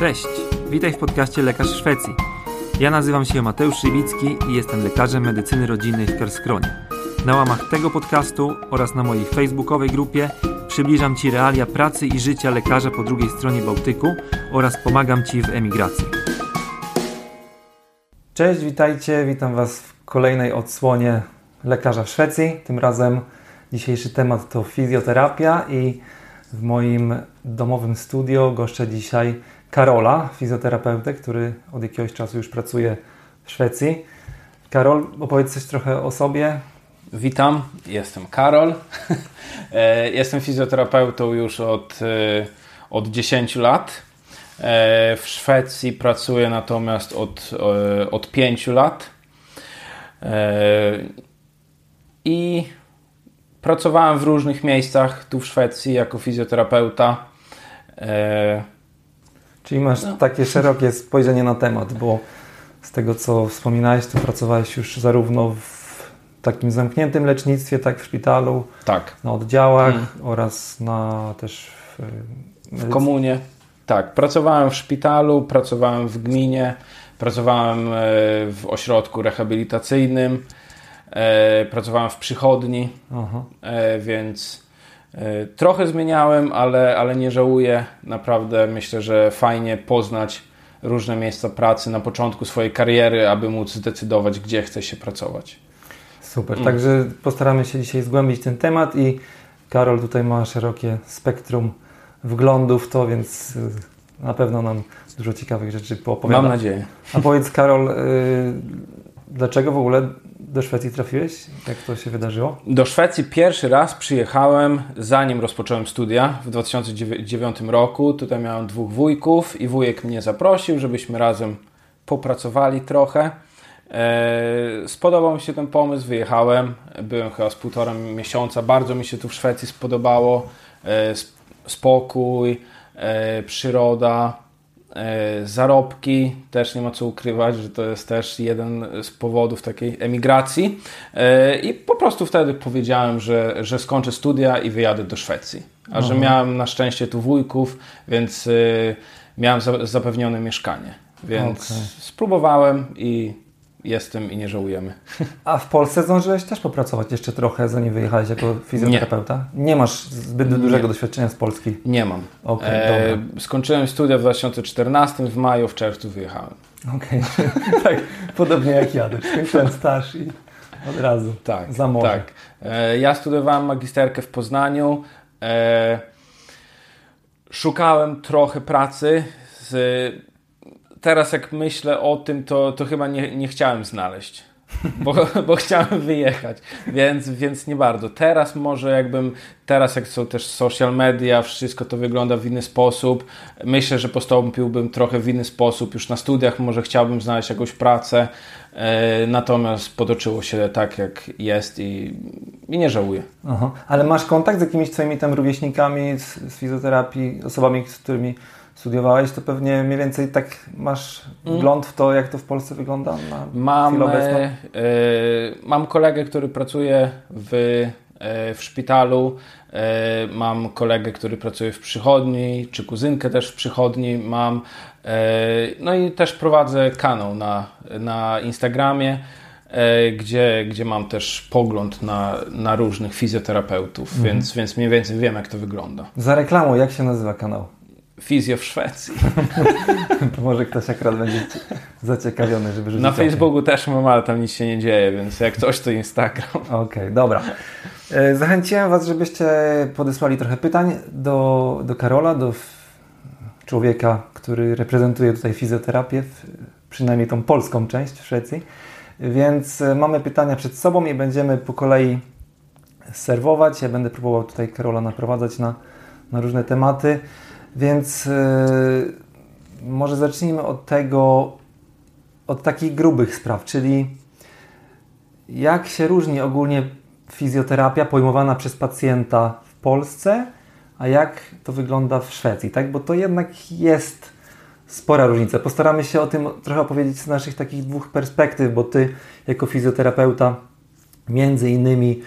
Cześć, witaj w podcaście Lekarz Szwecji. Ja nazywam się Mateusz Szywicki i jestem lekarzem medycyny rodzinnej w Kerskronie. Na łamach tego podcastu oraz na mojej facebookowej grupie przybliżam Ci realia pracy i życia lekarza po drugiej stronie Bałtyku oraz pomagam Ci w emigracji. Cześć, witajcie, witam Was w kolejnej odsłonie Lekarza w Szwecji. Tym razem dzisiejszy temat to fizjoterapia i w moim domowym studio goszczę dzisiaj Karola, fizjoterapeutę, który od jakiegoś czasu już pracuje w Szwecji. Karol, opowiedz coś trochę o sobie. Witam, jestem Karol. E, jestem fizjoterapeutą już od, e, od 10 lat. E, w Szwecji pracuję natomiast od, od 5 lat. I pracowałem w różnych miejscach tu w Szwecji jako fizjoterapeuta. Czyli masz no. takie szerokie spojrzenie na temat, bo z tego co wspominałeś, to pracowałeś już zarówno w takim zamkniętym lecznictwie, tak w szpitalu, tak. na oddziałach mm. oraz na też w, w komunie. Tak, pracowałem w szpitalu, pracowałem w gminie, pracowałem e, w ośrodku rehabilitacyjnym, e, pracowałem w przychodni, Aha. E, więc E, trochę zmieniałem, ale, ale nie żałuję. Naprawdę myślę, że fajnie poznać różne miejsca pracy na początku swojej kariery, aby móc zdecydować, gdzie chce się pracować. Super, mm. także postaramy się dzisiaj zgłębić ten temat i Karol tutaj ma szerokie spektrum wglądów w to, więc y, na pewno nam dużo ciekawych rzeczy poopowiada. Mam nadzieję. A powiedz Karol, y, dlaczego w ogóle do Szwecji trafiłeś? Jak to się wydarzyło? Do Szwecji pierwszy raz przyjechałem, zanim rozpocząłem studia w 2009 roku. Tutaj miałem dwóch wujków i wujek mnie zaprosił, żebyśmy razem popracowali trochę. E, spodobał mi się ten pomysł, wyjechałem. Byłem chyba z półtora miesiąca. Bardzo mi się tu w Szwecji spodobało. E, spokój, e, przyroda, zarobki, też nie ma co ukrywać, że to jest też jeden z powodów takiej emigracji. E, I po prostu wtedy powiedziałem, że, że skończę studia i wyjadę do Szwecji. A że miałem na szczęście tu wujków, więc e, miałem zapewnione mieszkanie. Więc okay. spróbowałem i jestem i nie żałujemy. A w Polsce zdążyłeś też popracować jeszcze trochę, zanim wyjechałeś jako fizjoterapeuta? Nie, nie masz zbyt dużego nie. doświadczenia z Polski? Nie mam. Okay, e, skończyłem studia w 2014, w maju, w czerwcu wyjechałem. Okej, okay. tak, podobnie jak ja, skończyłem staż i od razu tak, za morze. Tak. E, ja studiowałem magisterkę w Poznaniu. E, szukałem trochę pracy z teraz jak myślę o tym, to, to chyba nie, nie chciałem znaleźć. Bo, bo chciałem wyjechać, więc, więc nie bardzo. Teraz może jakbym, teraz jak są też social media, wszystko to wygląda w inny sposób. Myślę, że postąpiłbym trochę w inny sposób. Już na studiach może chciałbym znaleźć jakąś pracę, e, natomiast potoczyło się tak jak jest i, i nie żałuję. Aha. Ale masz kontakt z jakimiś swoimi tam rówieśnikami z, z fizjoterapii, osobami, z którymi studiowałeś, to pewnie mniej więcej tak masz mm. wgląd w to, jak to w Polsce wygląda na mam, e, mam kolegę, który pracuje w, e, w szpitalu, e, mam kolegę, który pracuje w przychodni, czy kuzynkę też w przychodni mam. E, no i też prowadzę kanał na, na Instagramie, e, gdzie, gdzie mam też pogląd na, na różnych fizjoterapeutów, mm. więc, więc mniej więcej wiem, jak to wygląda. Za reklamą, jak się nazywa kanał? Fizjo w Szwecji. to może ktoś akurat będzie zaciekawiony, żeby rzucić Na Facebooku też mam, ale tam nic się nie dzieje, więc jak coś to Instagram. Okej, okay, dobra. E, zachęciłem Was, żebyście podesłali trochę pytań do, do Karola, do człowieka, który reprezentuje tutaj fizjoterapię, przynajmniej tą polską część w Szwecji. Więc e, mamy pytania przed sobą i będziemy po kolei serwować. Ja będę próbował tutaj Karola naprowadzać na, na różne tematy. Więc yy, może zacznijmy od tego, od takich grubych spraw, czyli jak się różni ogólnie fizjoterapia pojmowana przez pacjenta w Polsce, a jak to wygląda w Szwecji, tak? Bo to jednak jest spora różnica. Postaramy się o tym trochę opowiedzieć z naszych takich dwóch perspektyw, bo Ty jako fizjoterapeuta między innymi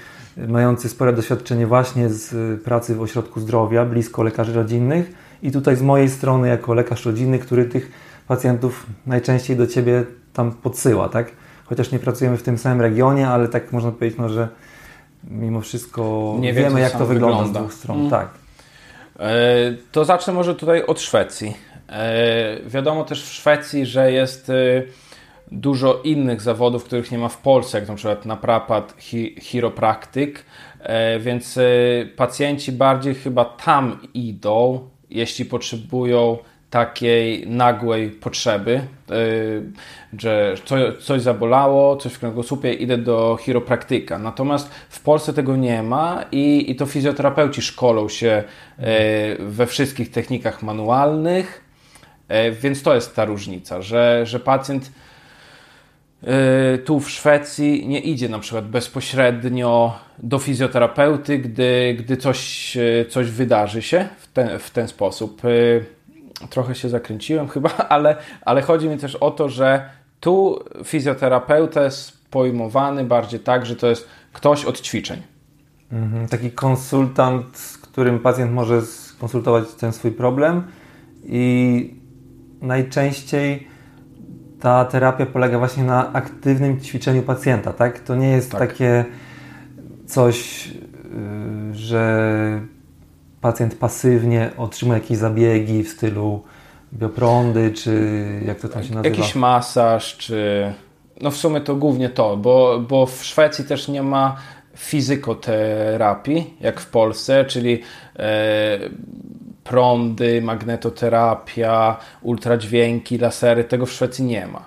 mający spore doświadczenie właśnie z pracy w ośrodku zdrowia, blisko lekarzy rodzinnych, I tutaj z mojej strony, jako lekarz rodzinny, który tych pacjentów najczęściej do Ciebie tam podsyła, tak? Chociaż nie pracujemy w tym samym regionie, ale tak można powiedzieć, no, że mimo wszystko Nie wiemy, wie, jak to wygląda, wygląda. z dwóch stron. Mm. Tak. E, To zacznę może tutaj od Szwecji. E, Wiadomo też w Szwecji, że jest e, dużo innych zawodów, których nie ma w Polsce, jak na przykład naprapat, chi- chiropraktyk, E, więc e, pacjenci bardziej chyba tam idą, jeśli potrzebują takiej nagłej potrzeby, e, że co, coś zabolało, coś w kręgosłupie, idę do chiropraktyka. Natomiast w Polsce tego nie ma i, i to fizjoterapeuci szkolą się e, we wszystkich technikach manualnych, e, więc to jest ta różnica, że, że pacjent tu w Szwecji nie idzie na przykład bezpośrednio do fizjoterapeuty, gdy, gdy coś, e, coś wydarzy się w ten, w ten sposób. E, Trochę się zakręciłem chyba, ale, ale chodzi mi też o to, że tu fizjoterapeuta jest pojmowany bardziej tak, że to jest ktoś od ćwiczeń. Mhm. Taki konsultant, z którym pacjent może skonsultować ten swój problem i najczęściej ta terapia polega właśnie na aktywnym ćwiczeniu pacjenta, tak? To nie jest Tak. takie coś, yy, że pacjent pasywnie otrzymuje jakieś zabiegi w stylu bioprądy, czy jak to tam się nazywa? Jakiś masaż, czy. No w sumie to głównie to, bo, bo w Szwecji też nie ma fizykoterapii, jak w Polsce, czyli e, prądy, magnetoterapia, ultradźwięki, lasery, tego w Szwecji nie ma.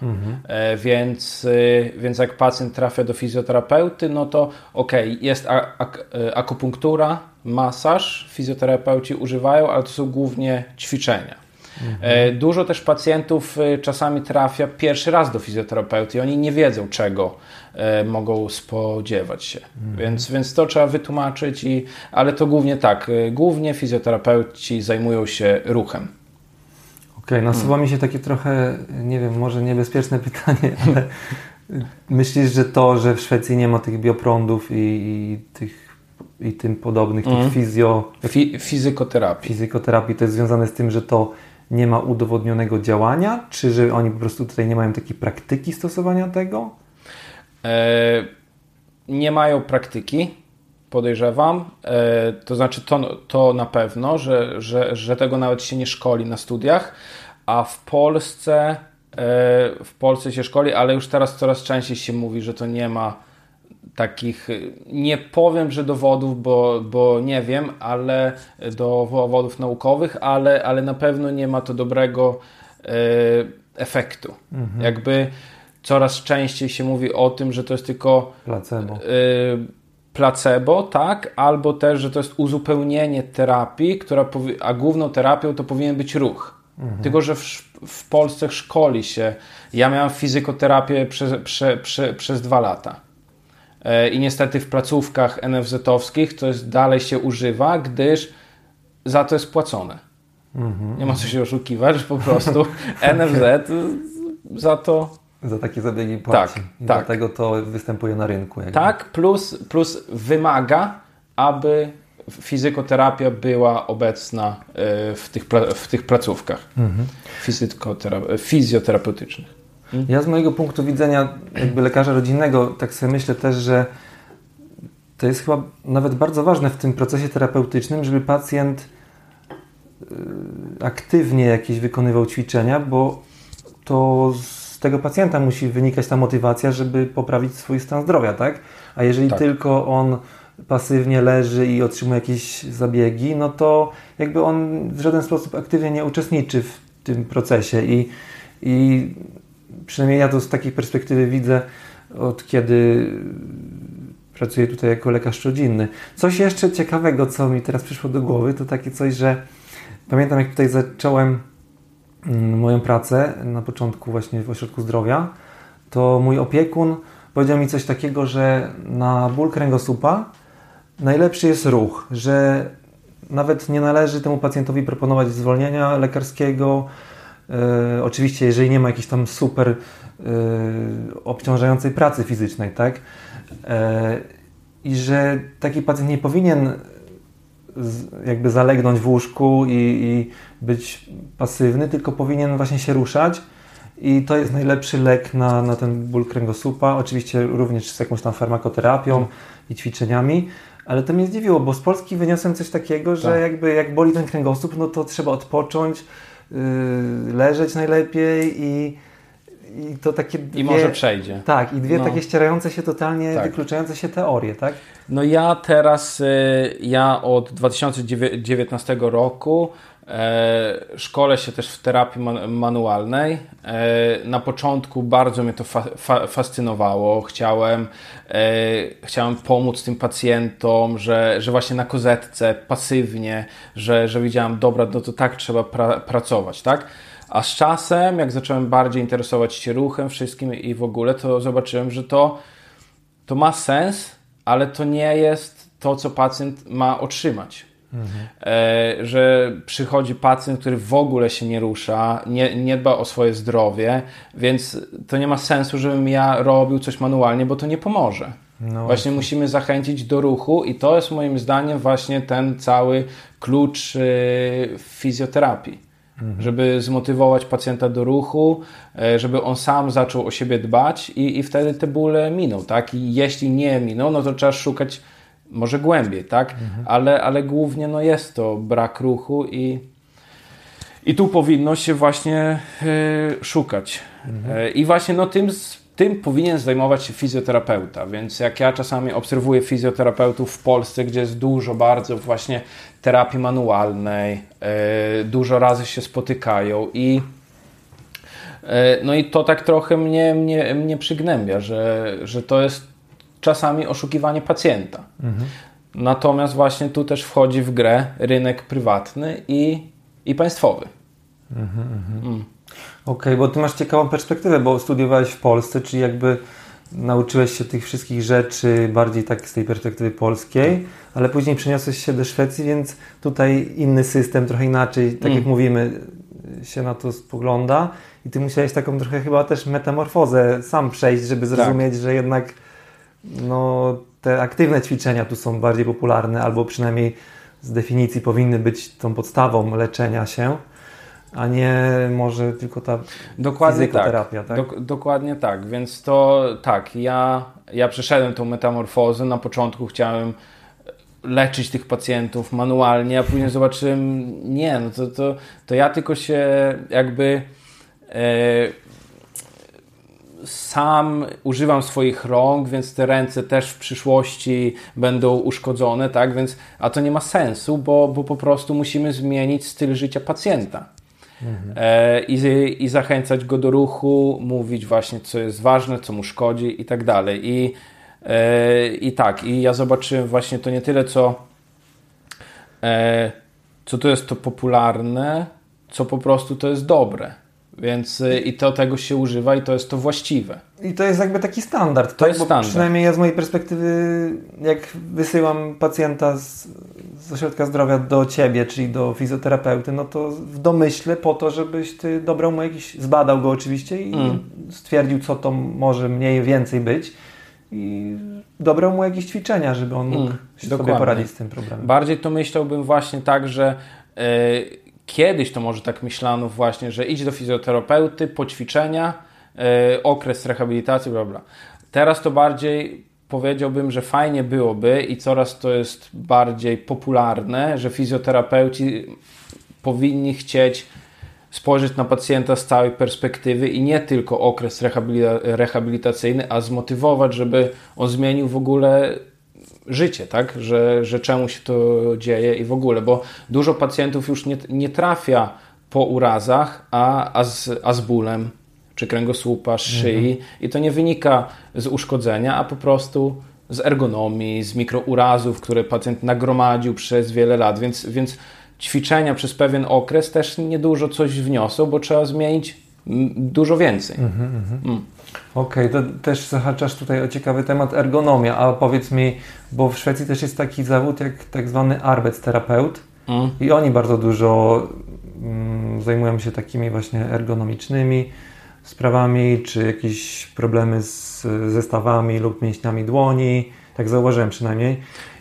E, więc, e, więc jak pacjent trafia do fizjoterapeuty, no to okej, jest a, ak, e, akupunktura, masaż, fizjoterapeuci używają, ale to są głównie ćwiczenia. E, Dużo też pacjentów e, czasami trafia pierwszy raz do fizjoterapeuty i oni nie wiedzą, czego mogą spodziewać się. Więc, więc to trzeba wytłumaczyć, i, ale to głównie tak. e, Głównie fizjoterapeuci zajmują się ruchem. Okej, nasuwa mi się takie trochę, nie wiem, może niebezpieczne pytanie, ale myślisz, że to, że w Szwecji nie ma tych bioprądów i, i tych i tym podobnych, Mhm. tych fizjo, Fi fizykoterapii. fizykoterapii, to jest związane z tym, że to nie ma udowodnionego działania, czy że oni po prostu tutaj nie mają takiej praktyki stosowania tego? E, nie mają praktyki, podejrzewam. E, to znaczy, to, to na pewno, że, że, że tego nawet się nie szkoli na studiach, a w Polsce, e, w Polsce się szkoli, ale już teraz coraz częściej się mówi, że to nie ma takich, nie powiem, że dowodów, bo, bo nie wiem, ale dowodów naukowych, ale, ale na pewno nie ma to dobrego efektu. Jakby coraz częściej się mówi o tym, że to jest tylko Placebo. y, placebo, tak, albo też, że to jest uzupełnienie terapii, która a główną terapią to powinien być ruch. Tylko, że w, w Polsce szkoli się. Ja miałem fizykoterapię przez, prze, prze, przez dwa lata. E, I niestety w placówkach NFZ-owskich to jest, dalej się używa, gdyż za to jest płacone. Nie ma co się oszukiwać, po prostu NFZ za to Za takie zabiegi płaci. Tak, I tak. dlatego to występuje na rynku. Jakby. Tak, plus, plus wymaga, aby fizykoterapia była obecna e, w tych, w tych placówkach fizykotera- fizjoterapeutycznych. Ja z mojego punktu widzenia jakby lekarza rodzinnego tak sobie myślę też, że to jest chyba nawet bardzo ważne w tym procesie terapeutycznym, żeby pacjent y, aktywnie jakieś wykonywał ćwiczenia, bo to z tego pacjenta musi wynikać ta motywacja, żeby poprawić swój stan zdrowia, tak? A jeżeli Tak. tylko on pasywnie leży i otrzymuje jakieś zabiegi, no to jakby on w żaden sposób aktywnie nie uczestniczy w tym procesie i, i przynajmniej ja to z takiej perspektywy widzę od kiedy pracuję tutaj jako lekarz rodzinny. Coś jeszcze ciekawego, co mi teraz przyszło do głowy, to takie coś, że pamiętam jak tutaj zacząłem moją pracę na początku właśnie w ośrodku zdrowia, to mój opiekun powiedział mi coś takiego, że na ból kręgosłupa najlepszy jest ruch, że nawet nie należy temu pacjentowi proponować zwolnienia lekarskiego. E, oczywiście, jeżeli nie ma jakiejś tam super e, obciążającej pracy fizycznej, tak? E, I że taki pacjent nie powinien jakby zalegnąć w łóżku i, i być pasywny, tylko powinien właśnie się ruszać. I to jest najlepszy lek na, na ten ból kręgosłupa. Oczywiście również z jakąś tam farmakoterapią i ćwiczeniami. Ale to mnie zdziwiło, bo z Polski wyniosłem coś takiego, że tak. jakby jak boli ten kręgosłup, no to trzeba odpocząć, yy, leżeć najlepiej i, i to takie dwie, I może przejdzie. Tak, i dwie no. takie ścierające się totalnie, tak. wykluczające się teorie, tak? No ja teraz, y, ja od 2019 roku E, szkolę się też w terapii manualnej. E, na początku bardzo mnie to fa fa fascynowało. Chciałem, e, chciałem pomóc tym pacjentom, że, że właśnie na kozetce, pasywnie, że, że widziałem, dobra, no to tak trzeba pra pracować, tak? A z czasem, jak zacząłem bardziej interesować się ruchem, wszystkim i w ogóle, to zobaczyłem, że to, to ma sens, ale to nie jest to, co pacjent ma otrzymać. Mhm. że przychodzi pacjent, który w ogóle się nie rusza, nie, nie dba o swoje zdrowie, więc to nie ma sensu, żebym ja robił coś manualnie, bo to nie pomoże. No właśnie musimy zachęcić do ruchu i to jest moim zdaniem właśnie ten cały klucz y, fizjoterapii. Mhm. Żeby zmotywować pacjenta do ruchu, e, żeby on sam zaczął o siebie dbać i, i wtedy te bóle miną, tak? I jeśli nie miną, no to trzeba szukać może głębiej, tak? Mhm. Ale, ale głównie no jest to brak ruchu i, i tu powinno się właśnie y, szukać. Mhm. Y, I właśnie no tym, tym powinien zajmować się fizjoterapeuta, więc jak ja czasami obserwuję fizjoterapeutów w Polsce, gdzie jest dużo bardzo właśnie terapii manualnej, y, dużo razy się spotykają i no i to tak trochę mnie, mnie, mnie przygnębia, że, że to jest czasami oszukiwanie pacjenta. Mhm. Natomiast właśnie tu też wchodzi w grę rynek prywatny i, i państwowy. Mhm, mhm. mm. Okej, okay, bo ty masz ciekawą perspektywę, bo studiowałeś w Polsce, czyli jakby nauczyłeś się tych wszystkich rzeczy bardziej tak z tej perspektywy polskiej, ale później przeniosłeś się do Szwecji, więc tutaj inny system, trochę inaczej, tak mm. jak mówimy, się na to spogląda i ty musiałeś taką trochę chyba też metamorfozę sam przejść, żeby zrozumieć, tak. że jednak no, te aktywne ćwiczenia tu są bardziej popularne, albo przynajmniej z definicji powinny być tą podstawą leczenia się, a nie może tylko ta dokładnie fizykoterapia. Tak. tak? Dok dokładnie tak, więc to tak, ja, ja przeszedłem tą metamorfozę. Na początku chciałem leczyć tych pacjentów manualnie, a później zobaczyłem, nie, no to, to, to ja tylko się jakby. E, sam używam swoich rąk, więc te ręce też w przyszłości będą uszkodzone, tak? Więc, a to nie ma sensu, bo, bo po prostu musimy zmienić styl życia pacjenta. Mhm. E, i, I zachęcać go do ruchu, mówić właśnie, co jest ważne, co mu szkodzi i tak dalej. I, e, i tak, i ja zobaczyłem właśnie to nie tyle, co, e, co to jest to popularne, co po prostu to jest dobre. Więc y, i to tego się używa i to jest to właściwe. I to jest jakby taki standard. To tak? jest Bo standard. Przynajmniej ja z mojej perspektywy, jak wysyłam pacjenta z, z ośrodka zdrowia do ciebie, czyli do fizjoterapeuty, no to w domyśle po to, żebyś ty dobrał mu jakiś, zbadał go oczywiście i mm. stwierdził, co to może mniej więcej być. I dobrał mu jakieś ćwiczenia, żeby on mógł mm, sobie poradzić z tym problemem. Bardziej to myślałbym właśnie tak, że. Yy, Kiedyś to może tak myślano właśnie, że idź do fizjoterapeuty, poćwiczenia, yy, okres rehabilitacji, bla, bla. Teraz to bardziej powiedziałbym, że fajnie byłoby i coraz to jest bardziej popularne, że fizjoterapeuci powinni chcieć spojrzeć na pacjenta z całej perspektywy i nie tylko okres rehabilitacyjny, a zmotywować, żeby on zmienił w ogóle życie, tak? Że, że czemu się to dzieje i w ogóle, bo dużo pacjentów już nie, nie trafia po urazach, a, a, z, a z bólem, czy kręgosłupa, szyi mhm. i to nie wynika z uszkodzenia, a po prostu z ergonomii, z mikrourazów, które pacjent nagromadził przez wiele lat, więc, więc ćwiczenia przez pewien okres też niedużo coś wniosą, bo trzeba zmienić dużo więcej. Mhm, mhm. mm. Okej, okay, to też zahaczasz tutaj o ciekawy temat ergonomia, a powiedz mi, bo w Szwecji też jest taki zawód jak tak zwany arbeitsterapeut mm. i oni bardzo dużo mm, zajmują się takimi właśnie ergonomicznymi sprawami, czy jakieś problemy z zestawami lub mięśniami dłoni, tak zauważyłem przynajmniej.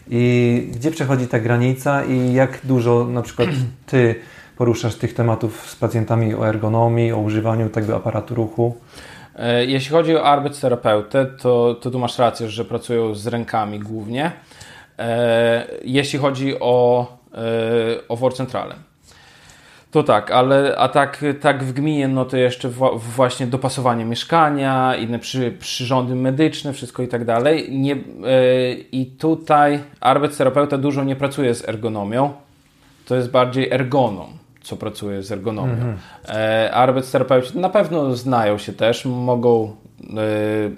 I gdzie przechodzi ta granica i jak dużo na przykład Ty poruszasz tych tematów z pacjentami o ergonomii, o używaniu tego aparatu ruchu? E, jeśli chodzi o arbeitsterapeutę, to, to tu masz rację, że pracują z rękami głównie. E, jeśli chodzi o, e, o Worcentrale, to tak, ale a tak, tak w gminie, no to jeszcze właśnie dopasowanie mieszkania, inne przy, przyrządy medyczne, wszystko i tak dalej. Nie, I tutaj arbeitsterapeuta dużo nie pracuje z ergonomią, to jest bardziej ergonom co pracuje z ergonomią. Mhm. E, arbeitsterapeuci na pewno znają się też, mogą e,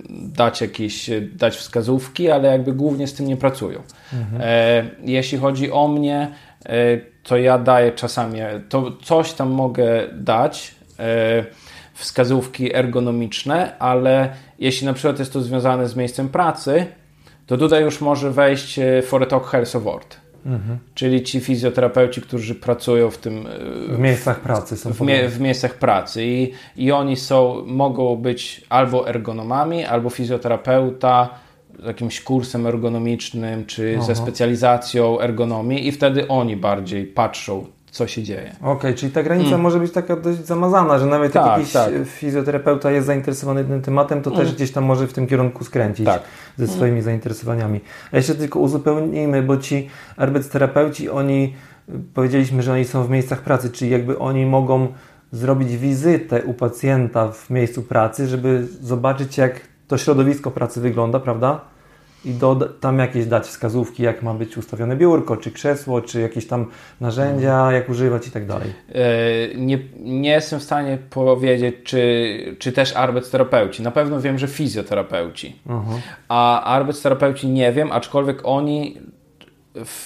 dać jakieś dać wskazówki, ale jakby głównie z tym nie pracują. Mhm. E, jeśli chodzi o mnie, e, to ja daję czasami, to coś tam mogę dać, e, wskazówki ergonomiczne, ale jeśli na przykład jest to związane z miejscem pracy, to tutaj już może wejść e, For Talk Health Award. Mhm. Czyli ci fizjoterapeuci, którzy pracują w tym. W miejscach pracy są. W, mie w miejscach pracy I, i oni są, mogą być albo ergonomami, albo fizjoterapeuta jakimś kursem ergonomicznym, czy Aha. ze specjalizacją ergonomii, i wtedy oni bardziej patrzą co się dzieje. Okej, okay, czyli ta granica mm. może być taka dość zamazana, że nawet tak, jak jakiś tak. fizjoterapeuta jest zainteresowany tym tematem, to mm. też gdzieś tam może w tym kierunku skręcić tak. ze mm. swoimi mm. zainteresowaniami. A jeszcze tylko uzupełnijmy, bo ci terapeuci, oni powiedzieliśmy, że oni są w miejscach pracy, czyli jakby oni mogą zrobić wizytę u pacjenta w miejscu pracy, żeby zobaczyć jak to środowisko pracy wygląda, prawda? I do, tam jakieś dać wskazówki, jak ma być ustawione biurko, czy krzesło, czy jakieś tam narzędzia, mhm. jak używać i tak dalej. E, nie, nie jestem w stanie powiedzieć, czy, czy też arbetsterapeuci. Na pewno wiem, że fizjoterapeuci. Uh-huh. A arbetsterapeuci nie wiem, aczkolwiek oni,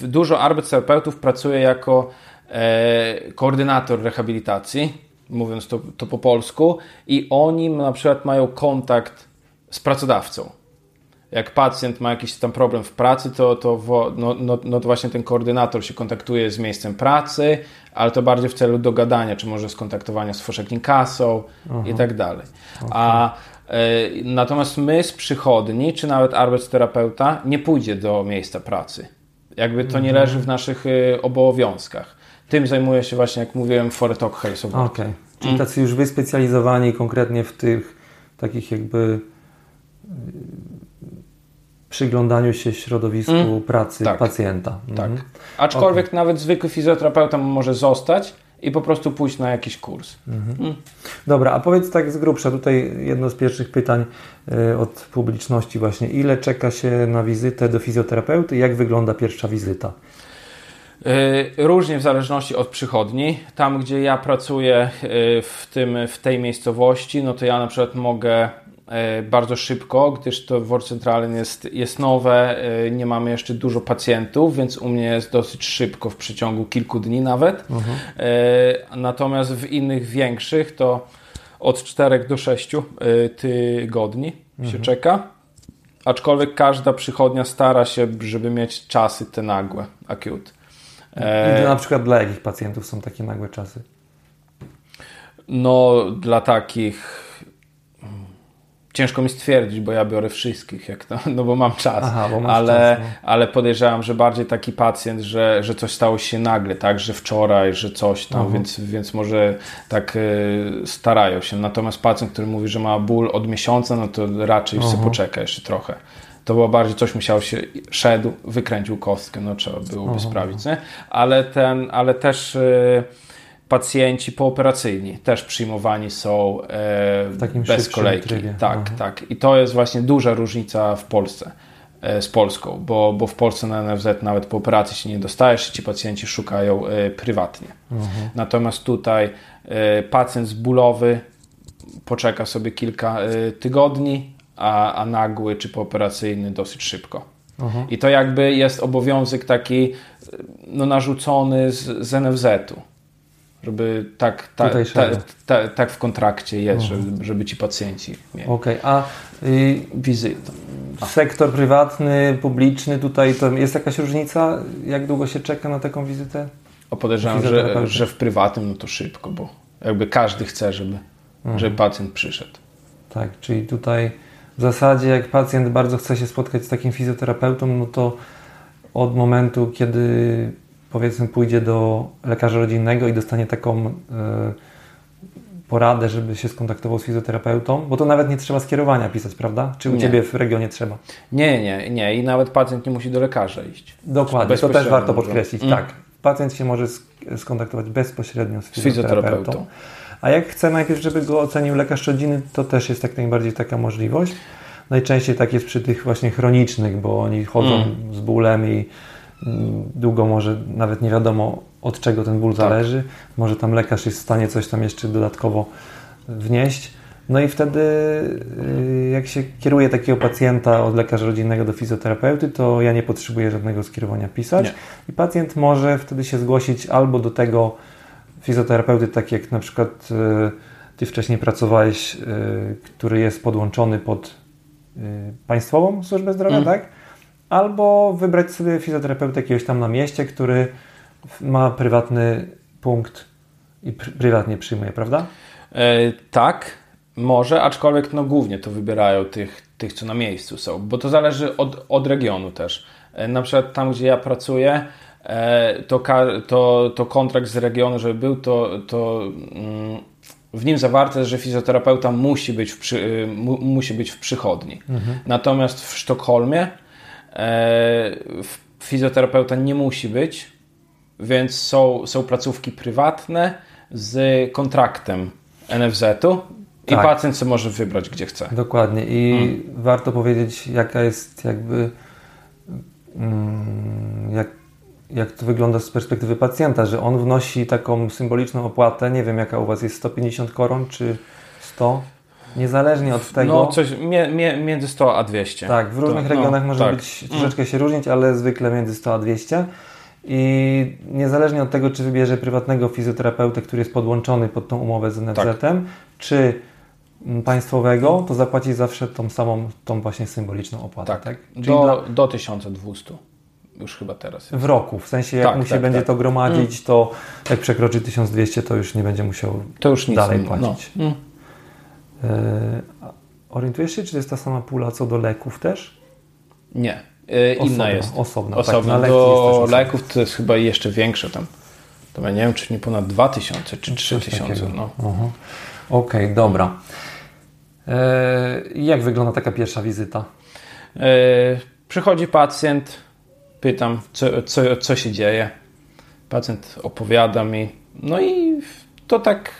dużo arbetsterapeutów pracuje jako e, koordynator rehabilitacji, mówiąc to, to po polsku, i oni na przykład mają kontakt z pracodawcą jak pacjent ma jakiś tam problem w pracy, to, to, no, no, no to właśnie ten koordynator się kontaktuje z miejscem pracy, ale to bardziej w celu dogadania, czy może skontaktowania z Foszekin-Kasą i tak dalej. Okay. A y, natomiast my z przychodni, czy nawet terapeuta nie pójdzie do miejsca pracy. Jakby to nie mhm. leży w naszych y, obowiązkach. Tym zajmuje się właśnie, jak mówiłem, Foretalk Health Okej, okay. czyli mm. tacy już wyspecjalizowani konkretnie w tych takich jakby przyglądaniu się środowisku mm. pracy tak. pacjenta. Tak. Mhm. Aczkolwiek okay. nawet zwykły fizjoterapeuta może zostać i po prostu pójść na jakiś kurs. Mhm. Mm. Dobra, a powiedz tak z grubsza, tutaj jedno z pierwszych pytań y, od publiczności właśnie. Ile czeka się na wizytę do fizjoterapeuty? Jak wygląda pierwsza wizyta? Y, różnie w zależności od przychodni. Tam, gdzie ja pracuję y, w, tym, w tej miejscowości, no to ja na przykład mogę bardzo szybko, gdyż to WOR Centralen jest, jest nowe, e, nie mamy jeszcze dużo pacjentów, więc u mnie jest dosyć szybko, w przeciągu kilku dni nawet. Mhm. E, natomiast w innych większych to od 4 do 6 tygodni mhm. się czeka. Aczkolwiek każda przychodnia stara się, żeby mieć czasy te nagłe, acute. I na przykład dla jakich pacjentów są takie nagłe czasy? No, dla takich Ciężko mi stwierdzić, bo ja biorę wszystkich, jak to, no bo mam czas, Aha, bo ale, czas, no. ale podejrzewam, że bardziej taki pacjent, że, że coś stało się nagle, tak, że wczoraj, że coś tam, uh-huh. więc, więc może tak y, starają się. Natomiast pacjent, który mówi, że ma ból od miesiąca, no to raczej uh-huh. sobie poczeka jeszcze trochę. To było bardziej coś musiał się, szedł, wykręcił kostkę, no trzeba byłoby uh-huh. sprawić, nie? Ale ten, ale też... Pacjenci pooperacyjni też przyjmowani są e, bez kolejki. Trybie. Tak, Aha. tak. I to jest właśnie duża różnica w Polsce e, z Polską, bo, bo w Polsce na NFZ nawet po operacji się nie dostajesz, ci pacjenci szukają e, prywatnie. Aha. Natomiast tutaj e, pacjent bólowy poczeka sobie kilka e, tygodni, a, a nagły czy pooperacyjny dosyć szybko. Aha. I to jakby jest obowiązek taki no, narzucony z, z NFZ-u żeby tak, ta, ta, ta, tak w kontrakcie jest, mhm. żeby, żeby ci pacjenci mieli. Okej, okay. a y, wizytę. Sektor prywatny, publiczny, tutaj to jest jakaś różnica? Jak długo się czeka na taką wizytę? O podejrzewam, że, że w prywatnym no to szybko, bo jakby każdy chce, żeby, mhm. żeby pacjent przyszedł. Tak, czyli tutaj w zasadzie jak pacjent bardzo chce się spotkać z takim fizjoterapeutą, no to od momentu, kiedy powiedzmy pójdzie do lekarza rodzinnego i dostanie taką y, poradę, żeby się skontaktował z fizjoterapeutą, bo to nawet nie trzeba skierowania pisać, prawda? Czy u Nie. Ciebie w regionie trzeba? Nie, nie, nie. I nawet pacjent nie musi do lekarza iść. Dokładnie, to też warto podkreślić. Mm. Tak, pacjent się może sk- skontaktować bezpośrednio z Z fizjoterapeutą. A jak chce najpierw, żeby go ocenił lekarz rodziny, to też jest jak najbardziej taka możliwość. Najczęściej tak jest przy tych właśnie chronicznych, bo oni chodzą Mm. z bólem i długo może nawet nie wiadomo od czego ten ból Tak. zależy. Może tam lekarz jest w stanie coś tam jeszcze dodatkowo wnieść. No i wtedy y, jak się kieruje takiego pacjenta od lekarza rodzinnego do fizjoterapeuty, to ja nie potrzebuję żadnego skierowania pisać. Nie. I pacjent może wtedy się zgłosić albo do tego fizjoterapeuty, tak jak na przykład y, Ty wcześniej pracowałeś, y, który jest podłączony pod y, Państwową Służbę Zdrowia, Mm. tak? Albo wybrać sobie fizjoterapeutę jakiegoś tam na mieście, który ma prywatny punkt i pr- prywatnie przyjmuje, prawda? E, tak, może, aczkolwiek no głównie to wybierają tych, tych, co na miejscu są, bo to zależy od, od regionu też. E, na przykład tam, gdzie ja pracuję, e, to, to, to kontrakt z regionu, żeby był, to, to mm, w nim zawarte że fizjoterapeuta musi być w, przy, y, mu, musi być w przychodni. Natomiast w Sztokholmie fizjoterapeuta nie musi być, więc są, są placówki prywatne z kontraktem NFZ-u i Tak. pacjent sobie może wybrać, gdzie chce. Dokładnie. I Hmm. warto powiedzieć, jaka jest jakby mm, jak, jak to wygląda z perspektywy pacjenta, że on wnosi taką symboliczną opłatę, nie wiem jaka u Was jest, 150 koron czy 100, niezależnie od tego. No, coś mie, mie, między 100 a 200. Tak, w różnych To- no, regionach może tak. być troszeczkę się różnić, ale zwykle między 100 a 200. I niezależnie od tego, czy wybierze prywatnego fizjoterapeutę, który jest podłączony pod tą umowę z NFZ-em, czy mm, państwowego, to zapłaci zawsze tą samą, tą właśnie symboliczną opłatę. Tak, Tak? Czyli do, dla, do 1200. Już chyba teraz. jest. w roku, w sensie jak Tak, mu się tak, będzie tak. to gromadzić, to jak przekroczy 1200, to już nie będzie musiał To już nic dalej nie- płacić. No. E, orientujesz się, czy to jest ta sama pula co do leków też? Nie, y, inna Osobna, jest. osobna, tak, Osobna. też Do osobna. leków to jest chyba jeszcze większe tam. To ja nie wiem, czy nie ponad 2000 czy 3000. takiego. No. Aha. Okej, dobra. E, jak wygląda taka pierwsza wizyta? E, przychodzi pacjent, pytam, co, co, co się dzieje. Pacjent opowiada mi. No i to tak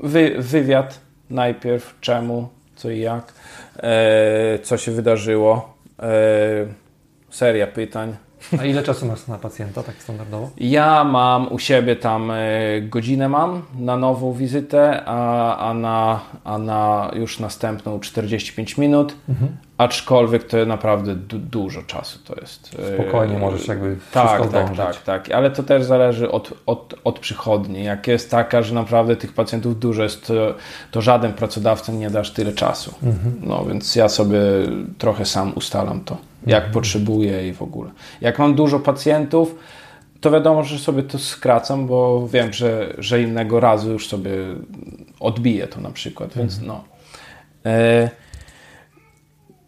wy, wywiad najpierw, czemu, co i jak, e, co się wydarzyło. E, seria pytań. A ile czasu masz na pacjenta, tak standardowo? Ja mam u siebie tam e, godzinę mam na nową wizytę, a, a, na, a na już następną 45 minut. Aczkolwiek to naprawdę du dużo czasu to jest. Spokojnie możesz jakby tak, wszystko tak, tak, tak, ale to też zależy od, od, od przychodni. Jak jest taka, że naprawdę tych pacjentów dużo jest, to, to żaden pracodawca nie dasz tyle czasu. Mhm. No więc ja sobie trochę sam ustalam to, jak Mhm. potrzebuję i w ogóle. Jak mam dużo pacjentów, to wiadomo, że sobie to skracam, bo wiem, że, że innego razu już sobie odbiję to na przykład, więc Mhm. no. E,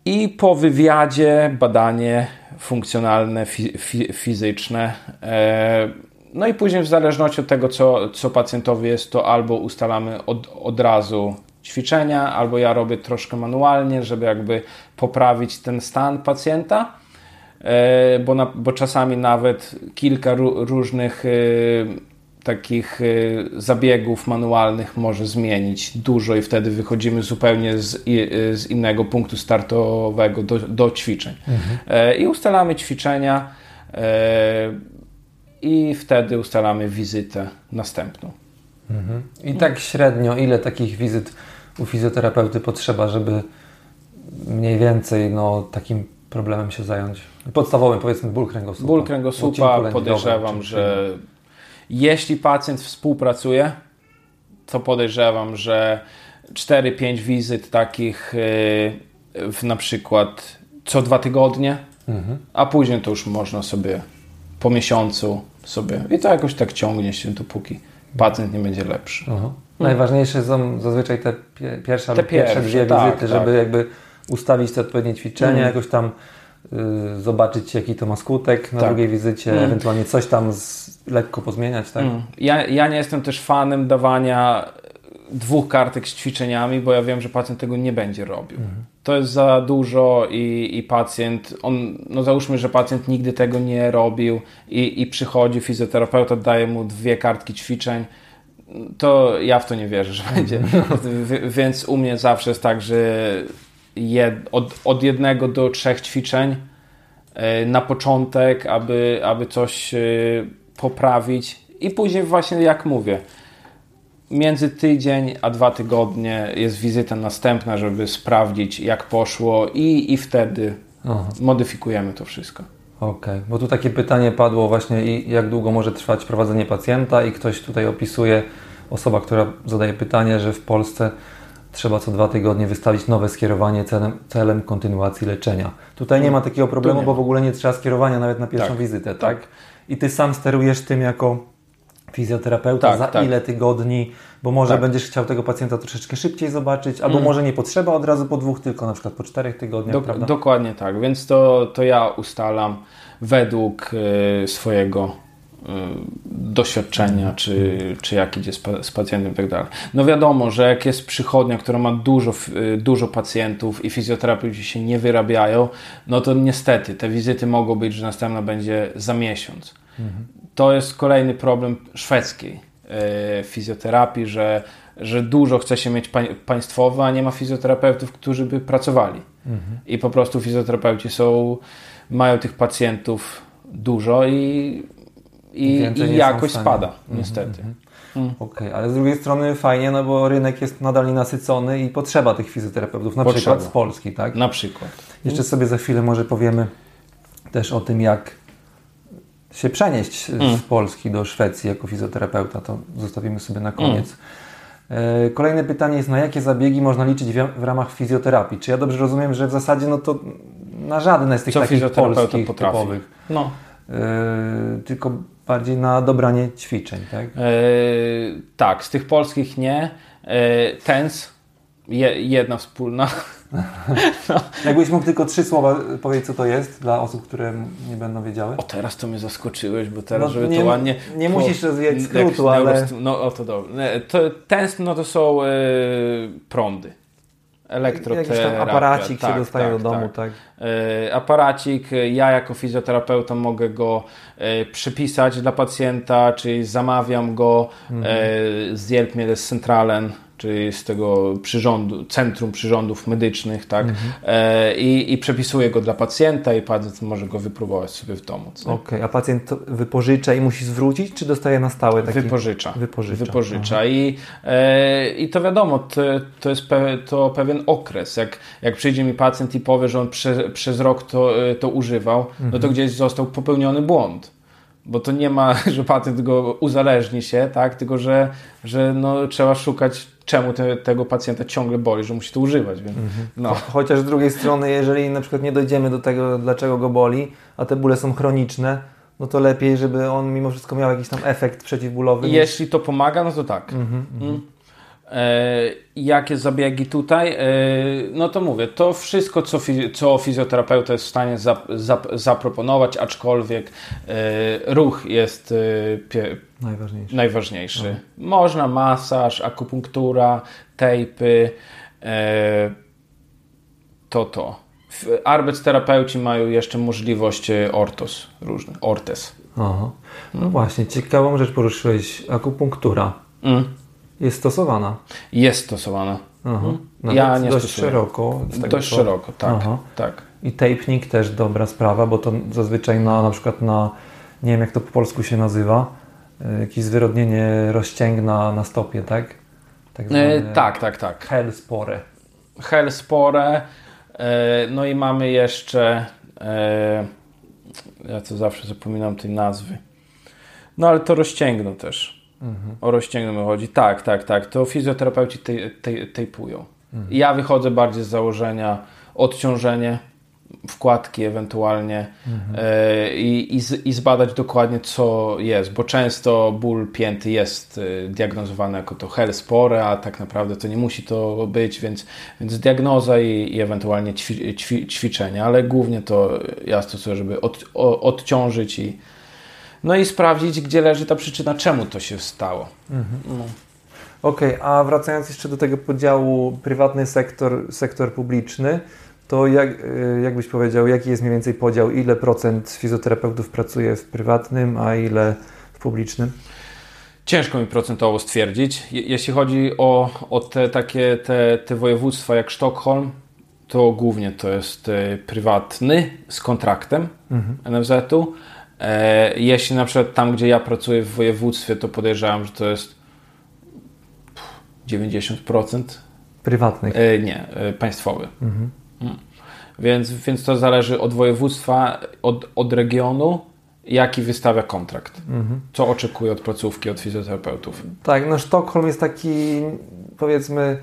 i po wywiadzie badanie funkcjonalne, fi, fi, fizyczne. E, no i później w zależności od tego, co, co pacjentowi jest, to albo ustalamy od, od razu ćwiczenia, albo ja robię troszkę manualnie, żeby jakby poprawić ten stan pacjenta. E, bo, na, bo czasami nawet kilka ró- różnych e, takich e, zabiegów manualnych może zmienić dużo i wtedy wychodzimy zupełnie z, i- z innego punktu startowego do, do ćwiczeń. E, I ustalamy ćwiczenia e, i wtedy ustalamy wizytę następną. I tak średnio ile takich wizyt u fizjoterapeuty potrzeba, żeby mniej więcej no, takim problemem się zająć? Podstawowym powiedzmy ból kręgosłupa. Ból kręgosłupa podejrzewam, że jeśli pacjent współpracuje, to podejrzewam, że 4-5 wizyt takich yy, w na przykład co dwa tygodnie, Mhm. a później to już można sobie po miesiącu sobie i to jakoś tak ciągnie się, dopóki pacjent nie będzie lepszy. Aha. Najważniejsze są zazwyczaj te pie- pierwsze, Te pierwsze pierwsze, dwie tak, wizyty, tak. żeby jakby ustawić te odpowiednie ćwiczenia, Mhm. jakoś tam y, zobaczyć jaki to ma skutek na Tak. drugiej wizycie, Mm. ewentualnie coś tam z, lekko pozmieniać, tak? Mm. Ja, ja nie jestem też fanem dawania dwóch kartek z ćwiczeniami, bo ja wiem, że pacjent tego nie będzie robił. To jest za dużo i, i pacjent, on, no załóżmy, że pacjent nigdy tego nie robił i, i przychodzi fizjoterapeuta, daje mu dwie kartki ćwiczeń, to ja w to nie wierzę, że będzie. W- Więc u mnie zawsze jest tak, że jed, od, od jednego do trzech ćwiczeń e, na początek, aby, aby coś e, poprawić i później właśnie jak mówię, między tydzień a dwa tygodnie jest wizyta następna, żeby sprawdzić jak poszło i, i wtedy Aha. modyfikujemy to wszystko. Okej, bo tu takie pytanie padło właśnie i jak długo może trwać prowadzenie pacjenta i ktoś tutaj opisuje, osoba, która zadaje pytanie, że w Polsce trzeba co dwa tygodnie wystawić nowe skierowanie celem, celem kontynuacji leczenia. Tutaj nie ma takiego problemu, bo w ogóle nie trzeba skierowania nawet na pierwszą Tak, wizytę, tak? tak. I Ty sam sterujesz tym jako fizjoterapeuta Tak, za tak. ile tygodni, bo może Tak. będziesz chciał tego pacjenta troszeczkę szybciej zobaczyć, albo Mm. może nie potrzeba od razu po dwóch, tylko na przykład po czterech tygodniach, dokładnie tak, więc to, to ja ustalam według e, swojego doświadczenia, czy, czy jak idzie z, pa- z pacjentem i tak dalej. No wiadomo, że jak jest przychodnia, która ma dużo, e, dużo pacjentów i fizjoterapeuci się nie wyrabiają, no to niestety te wizyty mogą być, że następna będzie za miesiąc. To jest kolejny problem szwedzkiej e, fizjoterapii, że, że dużo chce się mieć pań, państwowe, a nie ma fizjoterapeutów, którzy by pracowali. I po prostu fizjoterapeuci są, mają tych pacjentów dużo i, i, i jakość spada, Mhm, niestety. Okej, ale z drugiej strony fajnie, no bo rynek jest nadal nienasycony i potrzeba tych fizjoterapeutów, na Potrzeba. przykład z Polski, tak? Na przykład. Jeszcze sobie za chwilę może powiemy też o tym, jak się przenieść Mm. z Polski do Szwecji jako fizjoterapeuta. To zostawimy sobie na koniec. E, Kolejne pytanie jest, na jakie zabiegi można liczyć w, ramach fizjoterapii? Czy ja dobrze rozumiem, że w zasadzie no to na żadne z tych Co takich polskich potrafi. typowych, No. e, tylko bardziej na dobranie ćwiczeń, tak? E, tak, z tych polskich nie. E, TENS, je, jedna wspólna. Jakbyś mógł tylko trzy słowa powiedzieć, co to jest dla osób, które nie będą wiedziały? O, teraz to mnie zaskoczyłeś, bo teraz, No, żeby nie- to ładnie... nie po- musisz rozwijać skrótu, ale- No, o to dobrze. Nie, To, TENS, no to są e, prądy. Elektroterapia. Jakiś tam aparacik tak, się dostaje tak, do domu, tak. tak? E, aparacik, ja jako fizjoterapeuta mogę go e, przypisać dla pacjenta, czyli zamawiam go Mhm. e, z Jelpmie z Centralen, czyli z tego przyrządu, Centrum Przyrządów Medycznych, tak? Mhm. E, i, I przepisuję go dla pacjenta i pacjent może go wypróbować sobie w domu. Okej, a pacjent wypożycza i musi zwrócić, czy dostaje na stałe taki... Wypożycza. Wypożycza. Wypożycza. I, e, I to wiadomo, to, to jest pe, to pewien okres. Jak, jak przyjdzie mi pacjent i powie, że on prze, przez rok to, e, to używał, no Mhm. to gdzieś został popełniony błąd. Bo to nie ma, że pacjent go uzależni się, tak? tylko że, że no, trzeba szukać, czemu te, tego pacjenta ciągle boli, że musi to używać. Więc, Mhm. no. Chociaż z drugiej strony, jeżeli na przykład nie dojdziemy do tego, dlaczego go boli, a te bóle są chroniczne, no to lepiej, żeby on mimo wszystko miał jakiś tam efekt przeciwbólowy. niż- Jeśli to pomaga, no to tak. Mhm, Mm. E, jakie zabiegi tutaj? E, no to mówię, to wszystko, co, co fizjoterapeuta jest w stanie zap, zap, zaproponować, aczkolwiek e, ruch jest pie, Najważniejsze. najważniejszy. Można masaż, akupunktura, tejpy, to to. W- Arbeitsterapeuci mają jeszcze możliwość ortos różnych, ortes. Aha. No właśnie, ciekawą rzecz poruszyłeś. Akupunktura Mm. Jest stosowana. Jest stosowana. Aha. Nawet Ja nie dość stosuję. szeroko. Dość co- szeroko, tak. Aha. tak. I taping też dobra sprawa, bo to zazwyczaj na, na przykład na, nie wiem jak to po polsku się nazywa, y, jakieś zwyrodnienie rozcięgna na stopie, tak? Tak E, tak, tak, tak. Hellspore. Hellspore. E, no i mamy jeszcze. E, ja to zawsze zapominam tej nazwy. No ale to rozcięgno też. Mhm. O rozcięgno chodzi. Tak, tak, tak. To fizjoterapeuci tej, tej, tejpują. Ja wychodzę bardziej z założenia odciążenie wkładki ewentualnie mhm. i, i, i, zbadać dokładnie co jest, bo często ból pięty jest diagnozowany jako to hel spore, a tak naprawdę to nie musi to być, więc, więc diagnoza i, i ewentualnie ćwi, ćwi, ćwiczenia, ale głównie to ja stosuję, żeby od, o, odciążyć i no i sprawdzić, gdzie leży ta przyczyna, czemu to się stało. Mhm. No. Okej, okay, a wracając jeszcze do tego podziału prywatny sektor, sektor publiczny, to jak, y, jak byś powiedział, jaki jest mniej więcej podział, ile procent fizjoterapeutów pracuje w prywatnym, a ile w publicznym? Ciężko mi procentowo stwierdzić. Jeśli chodzi o, o te takie te, te województwa jak Sztokholm, to głównie to jest y, prywatny z kontraktem mhm. NFZ-u. E, jeśli na przykład tam, gdzie ja pracuję w województwie, to podejrzewam, że to jest 90%. Prywatnych? E, nie, e, państwowy. Mhm. Mm. Więc, więc to zależy od województwa, od, od regionu, jaki wystawia kontrakt. Mhm. Co oczekuje od placówki, od fizjoterapeutów. Tak, no Sztokholm jest taki, powiedzmy,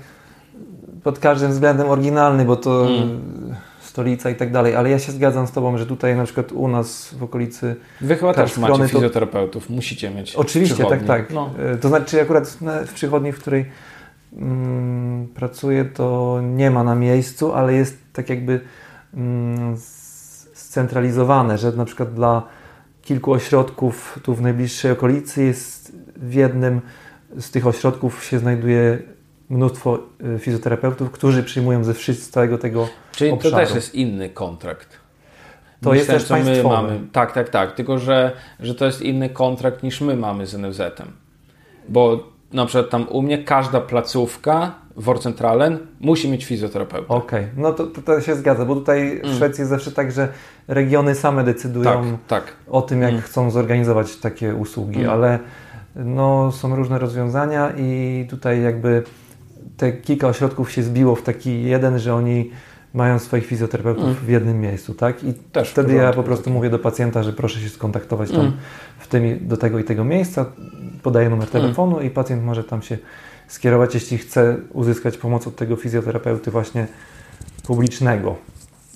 pod każdym względem oryginalny, bo to mm. Stolica i tak dalej, ale ja się zgadzam z Tobą, że tutaj na przykład u nas w okolicy... Wy chyba też macie fizjoterapeutów, to... musicie mieć Oczywiście, tak, tak. No. E, to znaczy akurat w przychodni, w której mm, pracuję, to nie ma na miejscu, ale jest tak jakby mm, scentralizowane, że na przykład dla kilku ośrodków tu w najbliższej okolicy jest w jednym z tych ośrodków się znajduje mnóstwo y, fizjoterapeutów, którzy przyjmują ze wszystkiego tego Czyli obszaru. to też jest inny kontrakt. To jest też ten, my mamy. Tak, tak, tak. Tylko, że, że to jest inny kontrakt niż my mamy z NFZ-em. Bo na przykład tam u mnie każda placówka Worcentralen musi mieć fizjoterapeutę. Okej, okay. no to, to, to, się zgadza, bo tutaj w mm. Szwecji jest zawsze tak, że regiony same decydują tak, tak. o tym, jak mm. chcą zorganizować takie usługi, mm. ale no, są różne rozwiązania i tutaj jakby te kilka ośrodków się zbiło w taki jeden, że oni mają swoich fizjoterapeutów mm. w jednym miejscu, tak? I Też wtedy ja po prostu mówię do pacjenta, że proszę się skontaktować tam mm. w tym, do tego i tego miejsca, podaję numer mm. telefonu i pacjent może tam się skierować, jeśli chce uzyskać pomoc od tego fizjoterapeuty właśnie publicznego.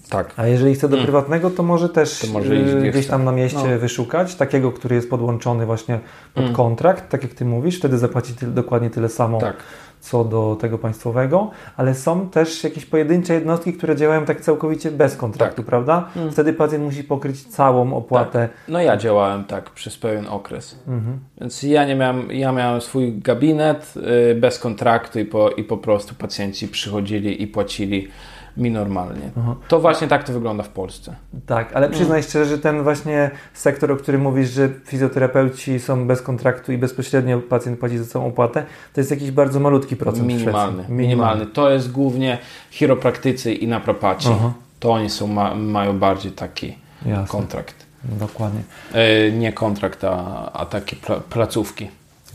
Tak. A jeżeli chce do mm. prywatnego, to może też to może y, gdzieś tam na mieście no. wyszukać takiego, który jest podłączony właśnie pod mm. kontrakt, tak jak Ty mówisz, wtedy zapłaci ty, dokładnie tyle samo, tak. Co do tego państwowego, ale są też jakieś pojedyncze jednostki, które działają tak całkowicie bez kontraktu, tak. prawda? Mm. Wtedy pacjent musi pokryć całą opłatę. Tak. No ja działałem tak przez pewien okres. Mhm. Więc ja nie miałem, ja miałem swój gabinet y, bez kontraktu i po, i po prostu pacjenci przychodzili i płacili mi normalnie. Aha. To właśnie tak to wygląda w Polsce. Tak, ale przyznaj mm. szczerze, że ten właśnie sektor, o którym mówisz, że fizjoterapeuci są bez kontraktu i bezpośrednio pacjent płaci za całą opłatę, to jest jakiś bardzo malutki procent Minimalny. Minimalny. Minimalny. To jest głównie chiropraktycy i napropaci. Aha. To oni są, ma, mają bardziej taki Jasne. kontrakt. Dokładnie. E, nie kontrakt, a, a takie placówki.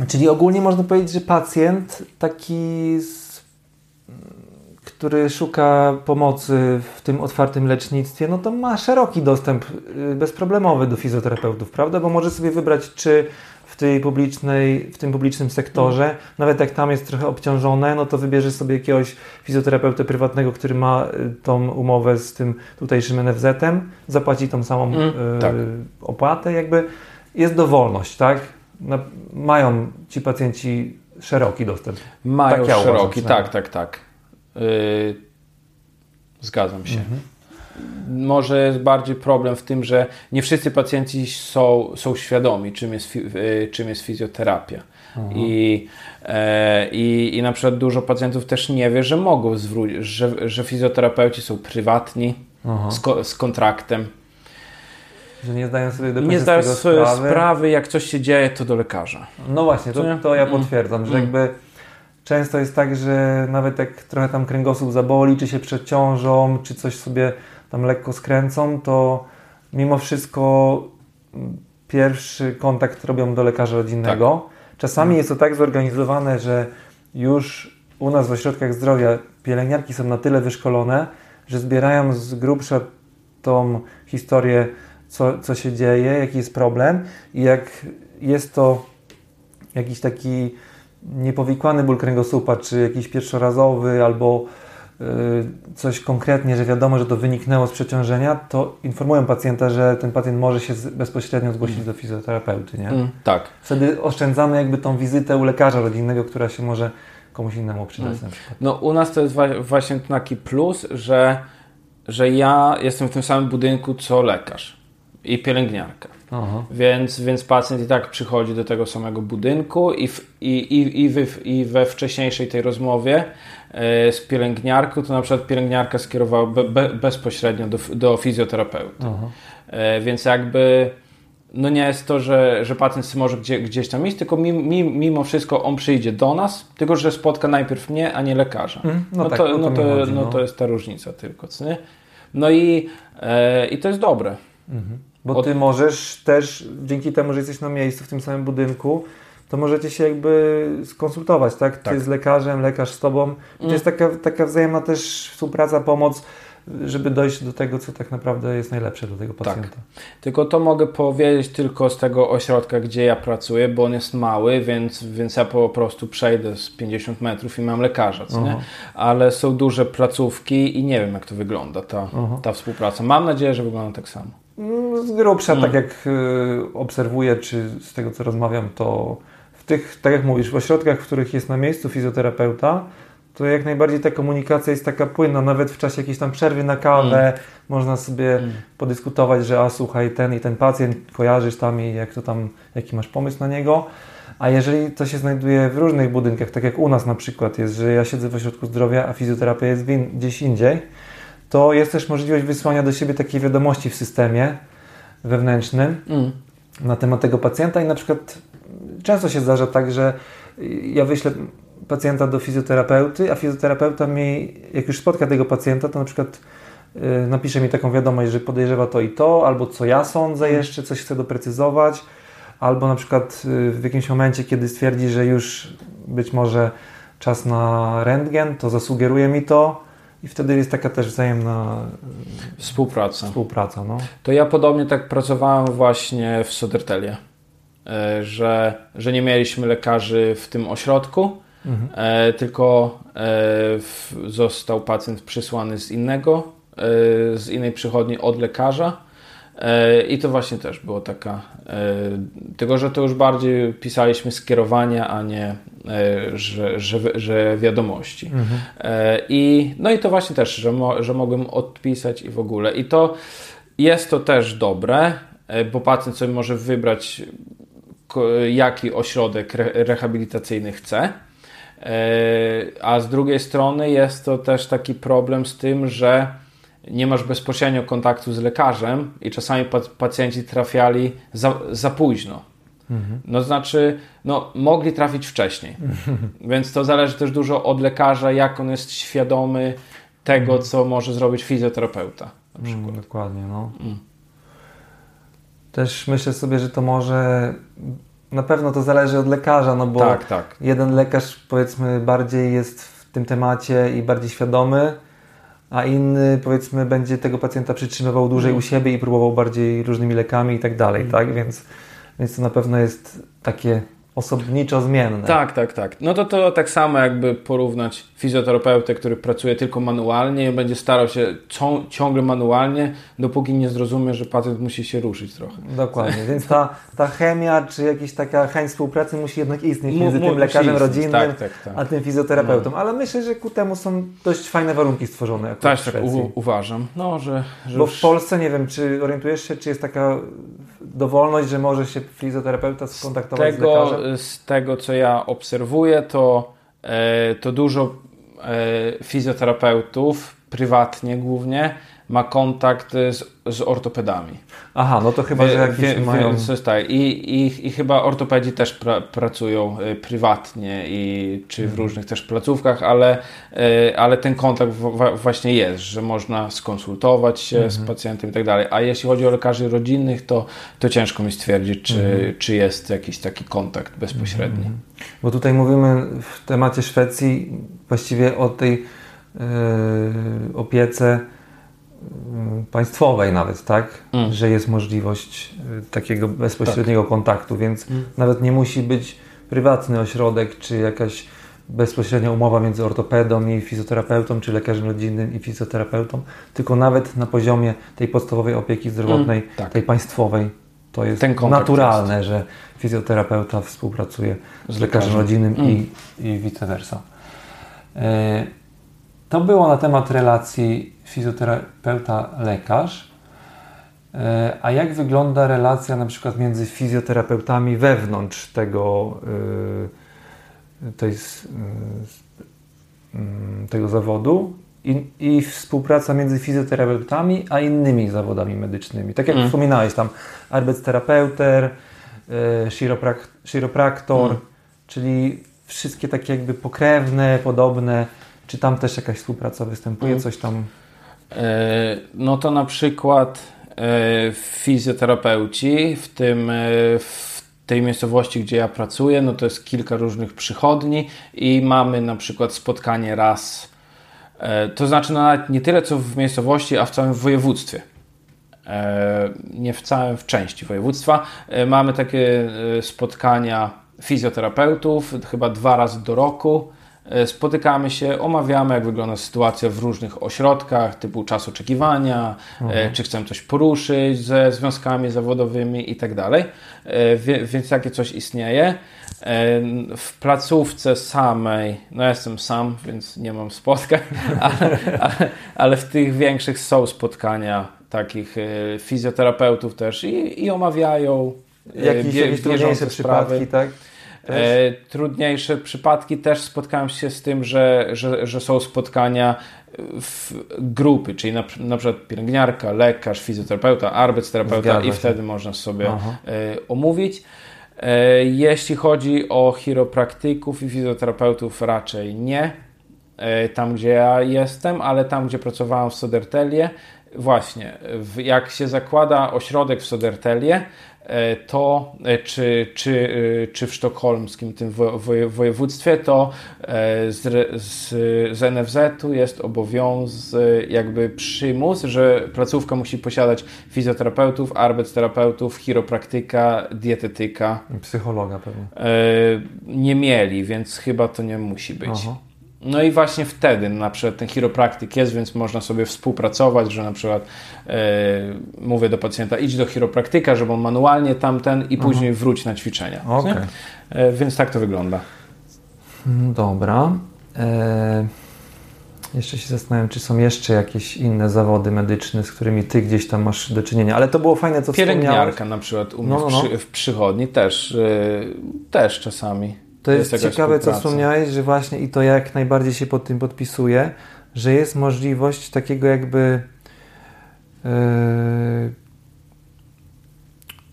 Czyli ogólnie można powiedzieć, że pacjent taki z który szuka pomocy w tym otwartym lecznictwie, no to ma szeroki dostęp y, bezproblemowy do fizjoterapeutów, prawda? Bo może sobie wybrać, czy w tej publicznej, w tym publicznym sektorze, nawet jak tam jest trochę obciążone, no to wybierze sobie jakiegoś fizjoterapeutę prywatnego, który ma y, tą umowę z tym tutejszym NFZ-em, zapłaci tą samą mm, y, tak. opłatę, jakby jest dowolność, tak? No, mają ci pacjenci szeroki dostęp. Mają tak ja szeroki, tak, tak, tak. Yy, zgadzam się. Mhm. Może jest bardziej problem w tym, że nie wszyscy pacjenci są, są świadomi, czym jest, yy, czym jest fizjoterapia. Mhm. I, e, i, I na przykład dużo pacjentów też nie wie, że mogą zwrócić, że, że fizjoterapeuci są prywatni, z, ko, z, kontraktem. Że nie zdają sobie do Nie zdają sobie sprawy. sprawy, jak coś się dzieje, to do lekarza. No właśnie, to, to ja mm. potwierdzam, że mm. jakby często jest tak, że nawet jak trochę tam kręgosłup zaboli, czy się przeciążą, czy coś sobie tam lekko skręcą, to mimo wszystko pierwszy kontakt robią do lekarza rodzinnego. Tak. Czasami jest to tak zorganizowane, że już u nas w ośrodkach zdrowia pielęgniarki są na tyle wyszkolone, że zbierają z grubsza tą historię, co, co się dzieje, jaki jest problem i jak jest to jakiś taki niepowikłany ból kręgosłupa, czy jakiś pierwszorazowy, albo coś konkretnie, że wiadomo, że to wyniknęło z przeciążenia, to informują pacjenta, że ten pacjent może się bezpośrednio zgłosić mm. do fizjoterapeuty, nie? Mm, tak. Wtedy oszczędzamy jakby tą wizytę u lekarza rodzinnego, która się może komuś innemu przydać mm. No u nas to jest właśnie taki plus, że, że ja jestem w tym samym budynku co lekarz i pielęgniarka. Aha. Więc, więc pacjent i tak przychodzi do tego samego budynku i, w, i, i, i, w, i we wcześniejszej tej rozmowie e, z pielęgniarką, to na przykład pielęgniarka skierowała be, be, bezpośrednio do, do fizjoterapeuty. E, więc jakby no nie jest to, że, że pacjent może gdzie, gdzieś tam iść, tylko mimo, mimo wszystko on przyjdzie do nas, tylko że spotka najpierw mnie, a nie lekarza. Mm, no, no, tak, to, no, to, chodzi, no, no, to jest ta różnica tylko. Co nie? No i, e, i to jest dobre. Mhm. Bo Od... ty możesz też, dzięki temu, że jesteś na miejscu w tym samym budynku, to możecie się jakby skonsultować, tak? Ty tak. z lekarzem, lekarz z tobą. To mm. jest taka, taka wzajemna też współpraca, pomoc, żeby dojść do tego, co tak naprawdę jest najlepsze dla tego tak. pacjenta. Tak. Tylko to mogę powiedzieć tylko z tego ośrodka, gdzie ja pracuję, bo on jest mały, więc, więc ja po prostu przejdę z 50 metrów i mam lekarza, co nie? Ale są duże placówki i nie wiem, jak to wygląda, ta, ta współpraca. Mam nadzieję, że wygląda tak samo. Mm, z grubsza, tak mm. jak y, obserwuję, czy z tego co rozmawiam, to w tych, tak jak mówisz, w ośrodkach, w których jest na miejscu fizjoterapeuta, to jak najbardziej ta komunikacja jest taka płynna, nawet w czasie jakiejś tam przerwy na kawę mm. można sobie mm. podyskutować, że a słuchaj, ten i ten pacjent kojarzysz tam i jak to tam, jaki masz pomysł na niego. A jeżeli to się znajduje w różnych budynkach, tak jak u nas na przykład jest, że ja siedzę w ośrodku zdrowia, a fizjoterapia jest gdzieś indziej, to jest też możliwość wysłania do siebie takiej wiadomości w systemie wewnętrznym mm. na temat tego pacjenta i na przykład często się zdarza tak, że ja wyślę pacjenta do fizjoterapeuty, a fizjoterapeuta mi, jak już spotka tego pacjenta, to na przykład y, napisze mi taką wiadomość, że podejrzewa to i to, albo co ja sądzę mm. jeszcze, coś chcę doprecyzować, albo na przykład y, w jakimś momencie, kiedy stwierdzi, że już być może czas na rentgen, to zasugeruje mi to, i wtedy jest taka też wzajemna e, współpraca. współpraca no. To ja podobnie tak pracowałem właśnie w Sodertelie, e, że, że nie mieliśmy lekarzy w tym ośrodku, mhm. E, tylko został pacjent przysłany z innego, z innej przychodni od lekarza i to właśnie też było taka, tylko że to już bardziej pisaliśmy skierowania, a nie E, że, że, że wiadomości. Mhm. E, I, no i to właśnie też, że, mo, że mogłem odpisać i w ogóle. I to jest to też dobre, e, bo pacjent sobie może wybrać, jaki ośrodek rehabilitacyjny chce. A z drugiej strony jest to też taki problem z tym, że nie masz bezpośrednio kontaktu z lekarzem i czasami pacjenci trafiali za, za późno. Mhm. No znaczy, no, mogli trafić wcześniej. Więc to zależy też dużo od lekarza, jak on jest świadomy tego, mhm. co może zrobić fizjoterapeuta. Na przykład. Mm, dokładnie, no. Mm. Też myślę sobie, że to może na pewno to zależy od lekarza, no bo tak, tak. jeden lekarz powiedzmy bardziej jest w tym temacie i bardziej świadomy, a inny powiedzmy będzie tego pacjenta przytrzymywał dłużej mm. u siebie i próbował bardziej różnymi lekami i tak dalej, mm. tak? Więc więc to na pewno jest takie osobniczo zmienne. Tak, tak, tak. No to to tak samo jakby porównać fizjoterapeutę, który pracuje tylko manualnie i będzie starał się ciągle manualnie, dopóki nie zrozumie, że pacjent musi się ruszyć trochę. Dokładnie, więc ta, ta chemia, czy jakaś taka chęć współpracy musi jednak istnieć między tym lekarzem rodzinnym, tak, tak, tak. a tym fizjoterapeutą. No. Ale myślę, że ku temu są dość fajne warunki stworzone. Też tak uważam. No, że, że Bo w Polsce, nie wiem, czy orientujesz się, czy jest taka dowolność, że może się fizjoterapeuta skontaktować z, tego, z lekarzem? Z tego, co ja obserwuję, to, e, to dużo e, fizjoterapeutów, prywatnie głównie, ma kontakt z, z ortopedami. Aha, no to chyba, że jakieś wie, mają... tak. I, i, I chyba ortopedzi też pra, pracują y, prywatnie i czy w mhm. różnych też placówkach, ale, y, ale ten kontakt właśnie jest, że można skonsultować się mhm. z pacjentem i tak dalej. A jeśli chodzi o lekarzy rodzinnych, to, to ciężko mi stwierdzić, czy, mhm. czy jest jakiś taki kontakt bezpośredni. Mhm. Bo tutaj mówimy w temacie Szwecji właściwie o tej yy, opiece państwowej nawet, tak? Mm. Że jest możliwość y, takiego bezpośredniego tak. kontaktu, więc mm. nawet nie musi być prywatny ośrodek, czy jakaś bezpośrednia umowa między ortopedą i fizjoterapeutą, czy lekarzem rodzinnym i fizjoterapeutą, tylko nawet na poziomie tej podstawowej opieki zdrowotnej, Mm, tak. tej państwowej, to jest naturalne, że fizjoterapeuta współpracuje z, Z lekarzem lekarzem. rodzinnym Mm. i, i vice versa. E, To było na temat relacji fizjoterapeuta-lekarz. E, A jak wygląda relacja na przykład między fizjoterapeutami wewnątrz tego, y, tej, y, tego zawodu i, i współpraca między fizjoterapeutami a innymi zawodami medycznymi? Tak jak Mm. wspominałeś tam, arbeitsterapeuter, y, chiroprak- chiropraktor, Mm. czyli wszystkie takie jakby pokrewne, podobne. Czy tam też jakaś współpraca występuje? Mm. Coś tam... E, No to na przykład e, fizjoterapeuci w tym e, w tej miejscowości, gdzie ja pracuję, no to jest kilka różnych przychodni i mamy na przykład spotkanie raz, to znaczy no nawet nie tyle co w miejscowości, a w całym województwie. Nie w całym, w części województwa. Mamy takie spotkania fizjoterapeutów, chyba dwa razy do roku. E, Spotykamy się, omawiamy, jak wygląda sytuacja w różnych ośrodkach, typu czas oczekiwania, e, czy chcemy coś poruszyć ze związkami zawodowymi i tak dalej. E, Więc takie coś istnieje. W placówce samej, no ja jestem sam, więc nie mam spotkań, ale, ale, ale w tych większych są spotkania takich fizjoterapeutów też i, i omawiają Jakieś, jakieś trudniejsze przypadki, tak? E, trudniejsze przypadki też spotkałem się z tym, że, że, że są spotkania w grupy, czyli na, na przykład pielęgniarka, lekarz, fizjoterapeuta, arbeitsterapeuta Zgadza i wtedy można sobie Aha. e, omówić. E, jeśli chodzi o chiropraktyków i fizjoterapeutów, raczej nie. E, tam, gdzie ja jestem, ale tam, gdzie pracowałem w Sodertelie, właśnie, jak się zakłada ośrodek w Sodertelie, to e, czy, czy, e, czy w sztokholmskim tym wo- woje- województwie, to e, z, z, z NFZ-u jest obowiązek, jakby przymus, że placówka musi posiadać fizjoterapeutów, arbeitsterapeutów, chiropraktyka, dietetyka. Psychologa pewnie. E, nie mieli, więc chyba to nie musi być. Aha. No i właśnie wtedy na przykład ten chiropraktyk jest, więc można sobie współpracować, że na przykład e, mówię do pacjenta idź do chiropraktyka, żeby on manualnie tamten i później wróć na ćwiczenia. Nie? E, więc tak to wygląda. Mm, Dobra. E, jeszcze się zastanawiam, czy są jeszcze jakieś inne zawody medyczne, z którymi ty gdzieś tam masz do czynienia. Ale to było fajne, co wspomniałeś. Pielęgniarka na przykład u mnie No, no, no. W, przy, w przychodni też, e, też czasami. To jest, jakaś ciekawe, co wspomniałeś, że właśnie i to jak najbardziej się pod tym podpisuję, że jest możliwość takiego jakby yy,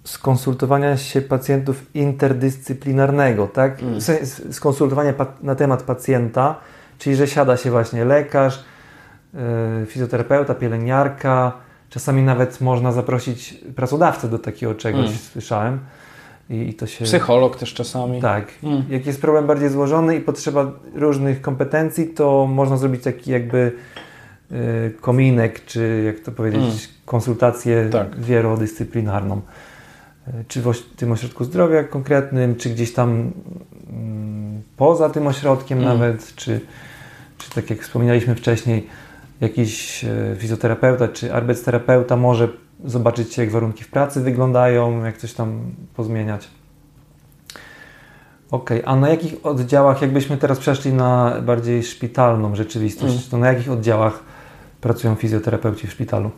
skonsultowania się pacjentów interdyscyplinarnego, tak? Mm. Skonsultowania na temat pacjenta, czyli że siada się właśnie lekarz, yy, fizjoterapeuta, pielęgniarka, czasami nawet można zaprosić pracodawcę do takiego czegoś, Mm. słyszałem. I, to się... Psycholog też czasami. Tak. Mm. Jak jest problem bardziej złożony i potrzeba różnych kompetencji, to można zrobić taki jakby y, kominek, czy jak to powiedzieć, Mm. konsultację Tak. wielodyscyplinarną. Y, Czy w tym ośrodku zdrowia konkretnym, czy gdzieś tam mm, poza tym ośrodkiem Mm. nawet, czy, czy tak jak wspominaliśmy wcześniej, jakiś y, fizjoterapeuta czy arbeitsterapeuta może zobaczyć, jak warunki w pracy wyglądają, jak coś tam pozmieniać. Okej, a na jakich oddziałach, jakbyśmy teraz przeszli na bardziej szpitalną rzeczywistość, Mm. to na jakich oddziałach pracują fizjoterapeuci w szpitalu?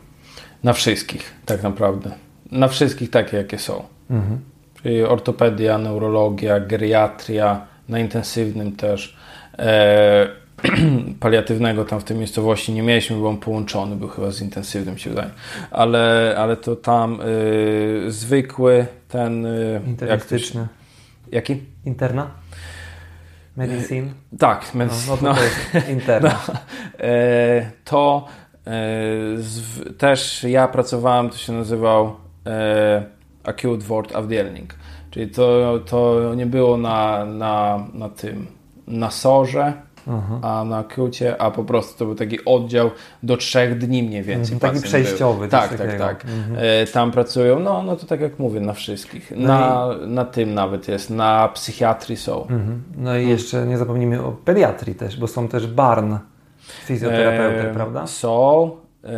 Na wszystkich, tak naprawdę. Na wszystkich takie, jakie są. Mhm. Czyli ortopedia, neurologia, geriatria, na intensywnym też. E, paliatywnego tam w tej miejscowości nie mieliśmy, bo on połączony był chyba z intensywnym, się wydaje. Ale, ale to tam y, zwykły ten... Y, jak się, Internistyczny. jaki? Interna? Medicine? Tak, No, men, no to, no, jest interna. E, to e, z, też ja pracowałem, to się nazywał e, Acute Ward Avdelning. Czyli to, to nie było na, na, na tym, na sorze, a na Kucie, a po prostu to był taki oddział do trzech dni mniej więcej. Mhm, taki przejściowy. Był. Tak, tak, tak. Mhm. Tam pracują, no, no to tak jak mówię, na wszystkich. No na, i... na tym nawet jest, na psychiatrii są. Mhm. No i jeszcze nie zapomnijmy o pediatrii też, bo są też barn fizjoterapeuty, e, prawda? Są. E,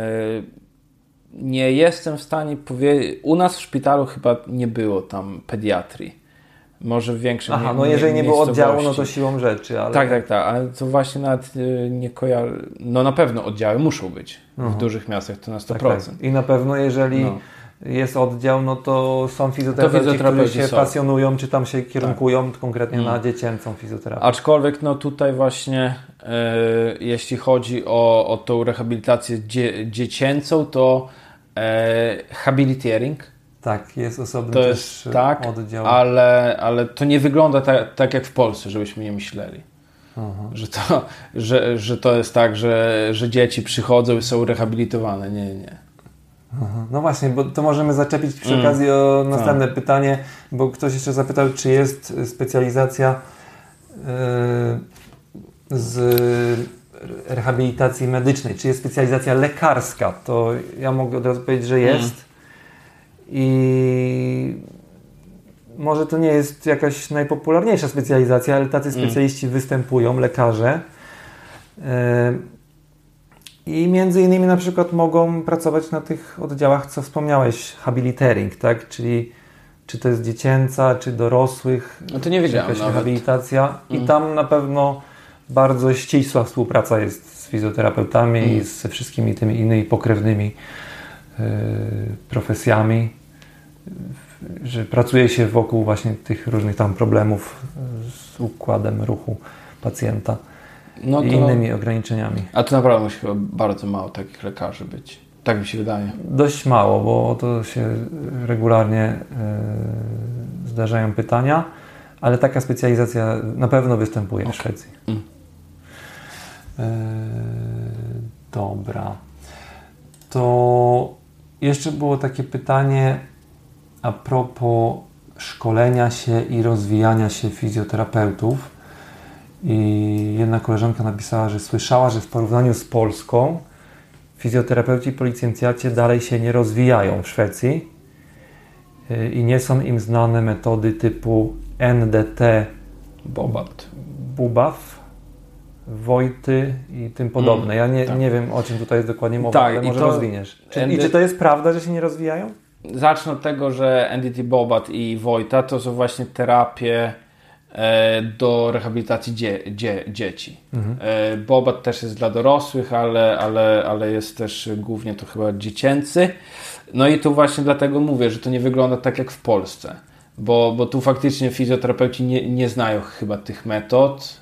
nie jestem w stanie powiedzieć. U nas w szpitalu chyba nie było tam pediatrii. Może w większym Aha, no jeżeli nie było oddziału, no to siłą rzeczy. Ale... Tak, tak, tak, ale to właśnie nawet y, nie kojarzę. No na pewno oddziały muszą być w dużych miastach, to na 100%. Tak, tak. I na pewno jeżeli no. jest oddział, no to są fizjoterapeuci, fizjoterapeuci którzy się są. pasjonują, czy tam się kierunkują tak. konkretnie mm. na dziecięcą fizjoterapię. Aczkolwiek no tutaj właśnie e, jeśli chodzi o, o tą rehabilitację dzie, dziecięcą, to e, habilitering tak, jest osobny to jest, tak, oddział. Ale, ale to nie wygląda tak, tak jak w Polsce, żebyśmy nie myśleli. Że to, że, że to jest tak, że, że dzieci przychodzą i są rehabilitowane. Nie, nie. Aha. No właśnie, bo to możemy zaczepić przy mm. okazji o następne tak. pytanie, bo ktoś jeszcze zapytał, czy jest specjalizacja yy, z rehabilitacji medycznej, czy jest specjalizacja lekarska. To ja mogę od razu powiedzieć, że jest. Mm i może to nie jest jakaś najpopularniejsza specjalizacja, ale tacy mm. specjaliści mm. występują, lekarze. E, I między innymi na przykład mogą pracować na tych oddziałach, co wspomniałeś, habilitering, tak? Czyli czy to jest dziecięca, czy dorosłych, no to nie wiedziałem jakaś nawet. rehabilitacja. I mm. tam na pewno bardzo ścisła współpraca jest z fizjoterapeutami mm. i ze wszystkimi tymi innymi pokrewnymi profesjami że pracuje się wokół właśnie tych różnych tam problemów z układem ruchu pacjenta no to, i innymi ograniczenieniami. A to naprawdę musi chyba bardzo mało takich lekarzy być. Tak mi się wydaje. Dość mało, bo to się regularnie y, zdarzają pytania, ale taka specjalizacja na pewno występuje okay. w Szwecji. Mm. Y, dobra. To jeszcze było takie pytanie a propos szkolenia się i rozwijania się fizjoterapeutów. I jedna koleżanka napisała, że słyszała, że w porównaniu z Polską fizjoterapeuci po licencjacie dalej się nie rozwijają w Szwecji y, i nie są im znane metody typu NDT, Bobat, Bubaw, Wojty i tym podobne. Ja nie, tak. nie wiem, o czym tutaj jest dokładnie mowa, tak, ale może to rozwiniesz. Czy, ND... I czy to jest prawda, że się nie rozwijają? zacznę od tego, że NDT Bobat i Wojta to są właśnie terapie e, do rehabilitacji dzie, dzie, dzieci. Mhm. E, Bobat też jest dla dorosłych, ale, ale, ale jest też głównie to chyba dziecięcy. No i tu właśnie dlatego mówię, że to nie wygląda tak jak w Polsce. Bo, bo tu faktycznie fizjoterapeuci nie, nie znają chyba tych metod,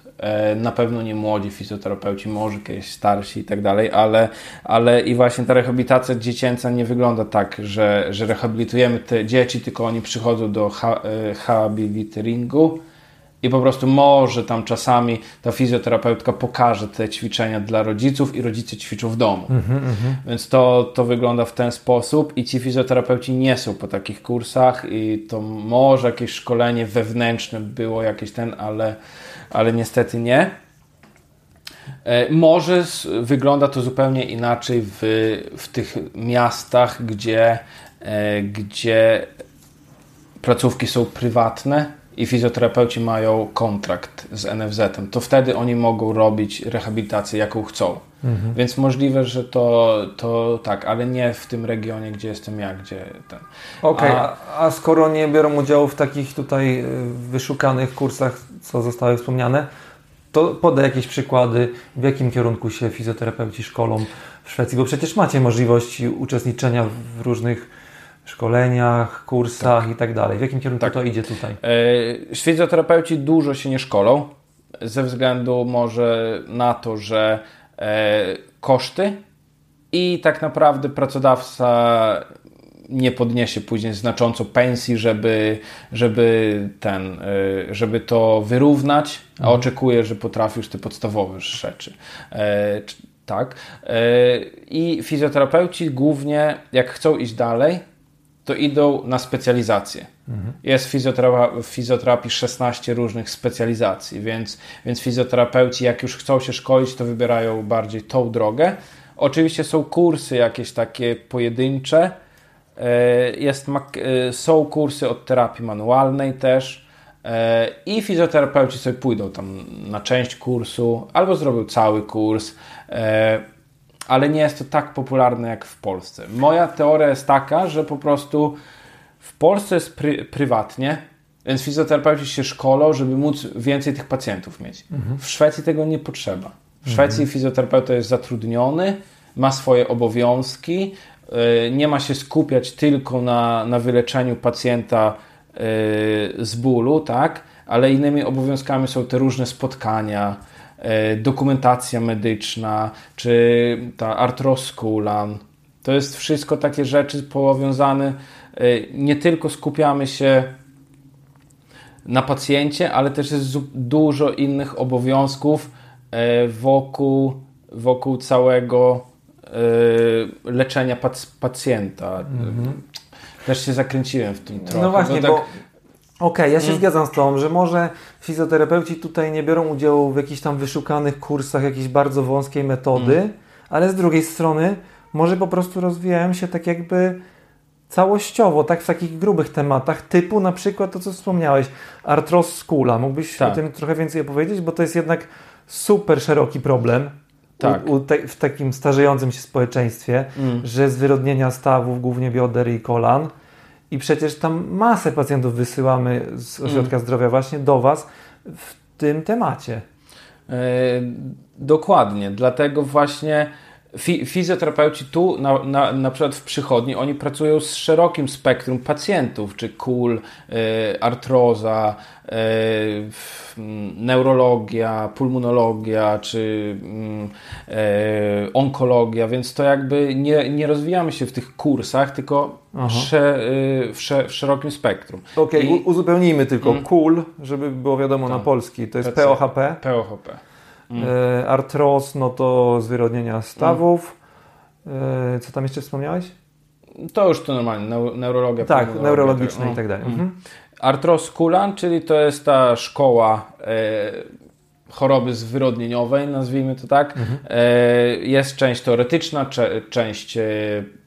na pewno nie młodzi fizjoterapeuci, może kiedyś starsi i tak dalej, ale, ale i właśnie ta rehabilitacja dziecięca nie wygląda tak, że, że rehabilitujemy te dzieci, tylko oni przychodzą do ha, e, habiliteringu i po prostu może tam czasami ta fizjoterapeutka pokaże te ćwiczenia dla rodziców i rodzice ćwiczą w domu. Mm -hmm. Więc to, to wygląda w ten sposób i ci fizjoterapeuci nie są po takich kursach i to może jakieś szkolenie wewnętrzne było jakieś ten, ale ale niestety nie. E, może wygląda to zupełnie inaczej w, w tych miastach, gdzie, e, gdzie placówki są prywatne i fizjoterapeuci mają kontrakt z NFZ-em. To wtedy oni mogą robić rehabilitację, jaką chcą. Mhm. Więc możliwe, że to, to tak, ale nie w tym regionie, gdzie jestem ja, gdzie ten. Okej, okay, a, a skoro nie biorą udziału w takich tutaj y, wyszukanych kursach, co zostały wspomniane, to podaj jakieś przykłady, w jakim kierunku się fizjoterapeuci szkolą w Szwecji, bo przecież macie możliwość uczestniczenia w różnych szkoleniach, kursach tak. i tak dalej. W jakim kierunku tak. to idzie tutaj? E, fizjoterapeuci dużo się nie szkolą, ze względu może na to, że e, koszty i tak naprawdę pracodawca nie podniesie później znacząco pensji, żeby, żeby, ten, e, żeby to wyrównać, a mhm. oczekuje, że potrafisz te podstawowe rzeczy. E, tak. E, I fizjoterapeuci głównie, jak chcą iść dalej, to idą na specjalizację. Mhm. Jest w fizjoterapii, fizjoterapii 16 różnych specjalizacji, więc, więc fizjoterapeuci, jak już chcą się szkolić, to wybierają bardziej tą drogę. Oczywiście są kursy jakieś takie pojedyncze. E, jest, e, są kursy od terapii manualnej też. E, I fizjoterapeuci sobie pójdą tam na część kursu albo zrobią cały kurs, ale nie jest to tak popularne jak w Polsce. Moja teoria jest taka, że po prostu w Polsce jest pry, prywatnie, więc fizjoterapeuci się szkolą, żeby móc więcej tych pacjentów mieć. Mhm. W Szwecji tego nie potrzeba. W Szwecji mhm. fizjoterapeuta jest zatrudniony, ma swoje obowiązki, nie ma się skupiać tylko na, na wyleczeniu pacjenta yy, z bólu, tak? ale innymi obowiązkami są te różne spotkania, yy, dokumentacja medyczna, czy ta artroskulan. To jest wszystko takie rzeczy powiązane E, nie tylko skupiamy się na pacjencie, ale też jest dużo innych obowiązków e, wokół, wokół całego e, leczenia pacjenta. Mhm. Też się zakręciłem w tym trochę. No właśnie, tak... bo Okej, okay, ja się hmm. zgadzam z Tobą, że może fizjoterapeuci tutaj nie biorą udziału w jakichś tam wyszukanych kursach jakiejś bardzo wąskiej metody, hmm. ale z drugiej strony może po prostu rozwijają się tak jakby całościowo, tak w takich grubych tematach, typu na przykład to, co wspomniałeś, artros skula. Mógłbyś tak. o tym trochę więcej opowiedzieć, bo to jest jednak super szeroki problem tak. u, u te, w takim starzejącym się społeczeństwie, mm. że zwyrodnienia stawów, głównie bioder i kolan. I przecież tam masę pacjentów wysyłamy z mm. ośrodka mm. zdrowia właśnie do Was w tym temacie. Yy, dokładnie, dlatego właśnie fizjoterapeuci tu, na, na, na przykład w przychodni, oni pracują z szerokim spektrum pacjentów, czy kul, y, artroza, y, neurologia, pulmonologia, czy y, onkologia, więc to jakby nie, nie rozwijamy się w tych kursach, tylko sze, w, sze, w, szerokim spektrum. Okej, okay, uzupełnijmy tylko. Mm. KUL, żeby było wiadomo na tak. polski, to jest POHP. POHP. Mm. Artros, no to zwyrodnienia stawów. Mm. Co tam jeszcze wspomniałeś? To już to normalnie, neurologia. Tak, neurologiczna no. i tak dalej. Mhm. mhm. Artros Kulan, czyli to jest ta szkoła e, choroby zwyrodnieniowej, nazwijmy to tak. Mhm. E, jest część teoretyczna, cze, część e, Mm,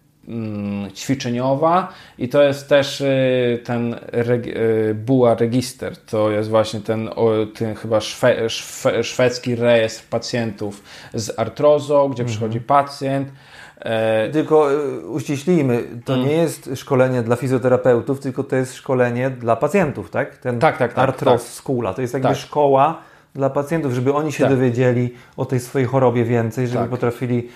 ćwiczeniowa i to jest też y, ten y, BUA register. To jest właśnie ten, ten chyba szwe, szwe, szwedzki rejestr pacjentów z artrozą, gdzie mhm. przychodzi pacjent. E, tylko y, uściślijmy, to hmm. nie jest szkolenie dla fizjoterapeutów, tylko to jest szkolenie dla pacjentów, tak? Ten tak, tak, tak. Artroz tak. Skula. To jest jakby tak. szkoła dla pacjentów, żeby oni się tak. dowiedzieli o tej swojej chorobie więcej, żeby tak. potrafili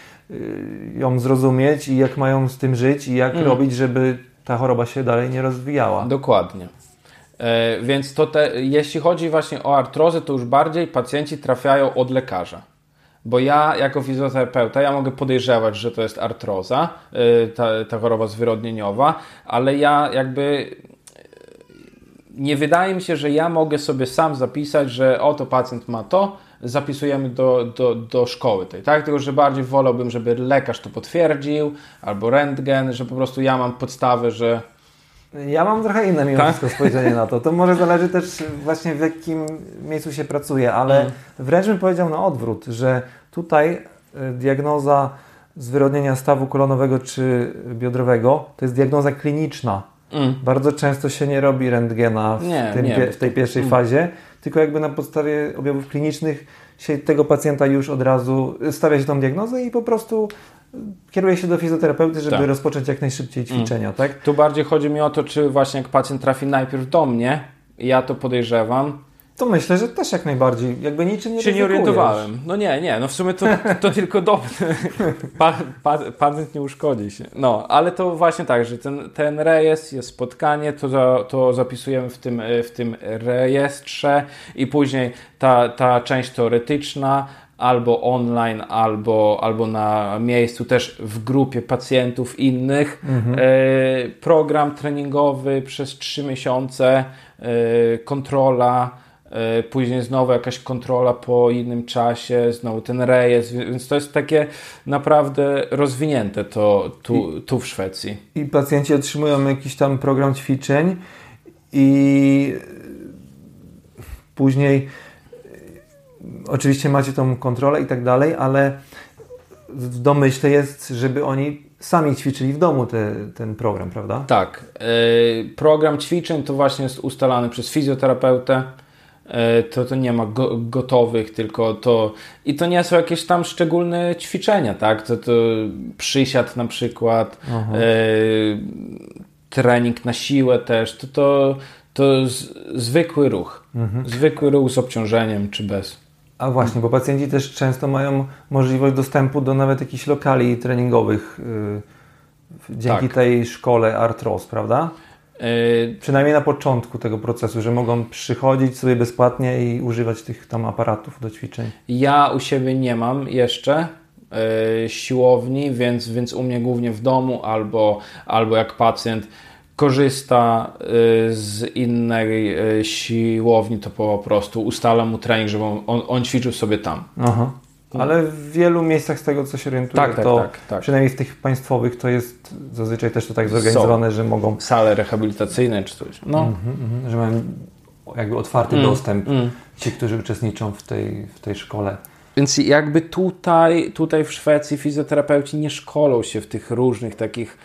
ją zrozumieć i jak mają z tym żyć i jak mm. robić, żeby ta choroba się dalej nie rozwijała. Dokładnie. E, więc to te, jeśli chodzi właśnie o artrozę, to już bardziej pacjenci trafiają od lekarza. Bo ja jako fizjoterapeuta, ja mogę podejrzewać, że to jest artroza, y, ta, ta choroba zwyrodnieniowa, ale ja jakby nie wydaje mi się, że ja mogę sobie sam zapisać, że oto pacjent ma to, zapisujemy do, do, do szkoły tej, tak? Tylko, że bardziej wolałbym, żeby lekarz to potwierdził, albo rentgen, że po prostu ja mam podstawę, że ja mam trochę inne mimo tak? wszystko spojrzenie na to. To może zależy też właśnie w jakim miejscu się pracuje, ale mm. wręcz bym powiedział na odwrót, że tutaj e, diagnoza zwyrodnienia stawu kolonowego czy biodrowego to jest diagnoza kliniczna Mm. Bardzo często się nie robi rentgena w, nie, tym, nie. w tej pierwszej mm. fazie, tylko jakby na podstawie objawów klinicznych się tego pacjenta już od razu stawia się tą diagnozę i po prostu kieruje się do fizjoterapeuty, żeby tak. rozpocząć jak najszybciej mm. ćwiczenia. Mm. Tak? Tu bardziej chodzi mi o to, czy właśnie jak pacjent trafi najpierw do mnie, ja to podejrzewam, to myślę, że też jak najbardziej. Jakby niczym nie się nie orientowałem. No nie, nie, no w sumie to, to tylko dobre. Pa, pa, pacjent nie uszkodzi się. No, ale to właśnie tak, że ten, ten rejestr jest spotkanie, to, za, to zapisujemy w tym, w tym rejestrze i później ta, ta część teoretyczna albo online, albo, albo na miejscu, też w grupie pacjentów innych. Mhm. E, program treningowy przez trzy miesiące, e, kontrola później znowu jakaś kontrola po innym czasie, znowu ten rejestr, więc to jest takie naprawdę rozwinięte to tu, tu w Szwecji. I pacjenci otrzymują jakiś tam program ćwiczeń i później oczywiście macie tą kontrolę i tak dalej, ale w domyśle jest, żeby oni sami ćwiczyli w domu te, ten program, prawda? Tak. Yy, program ćwiczeń to właśnie jest ustalany przez fizjoterapeutę. Yy, to, to nie ma go, gotowych, tylko to. I to nie są jakieś tam szczególne ćwiczenia, tak? To, to przysiad na przykład, yy, trening na siłę też. To, to, to z, zwykły ruch. Mhm. Zwykły ruch z obciążeniem czy bez. A właśnie, bo pacjenci też często mają możliwość dostępu do nawet jakichś lokali treningowych yy, dzięki tak. tej szkole Artros, prawda? Yy... Przynajmniej na początku tego procesu, że mogą przychodzić sobie bezpłatnie i używać tych tam aparatów do ćwiczeń. Ja u siebie nie mam jeszcze yy, siłowni, więc, więc u mnie głównie w domu albo, albo jak pacjent korzysta y, z innej siłowni, to po prostu ustala mu trening, żeby on, on ćwiczył sobie tam. Aha. Ale w wielu miejscach z tego, co się orientuję, tak, tak, to tak, tak, przynajmniej w tych państwowych to jest zazwyczaj też to tak zorganizowane, Są. że mogą... Sale rehabilitacyjne czy coś. No. Mm -hmm, że mają jakby otwarty mm, dostęp mm. ci, którzy uczestniczą w tej, w tej szkole. Więc jakby tutaj, tutaj w Szwecji fizjoterapeuci nie szkolą się w tych różnych takich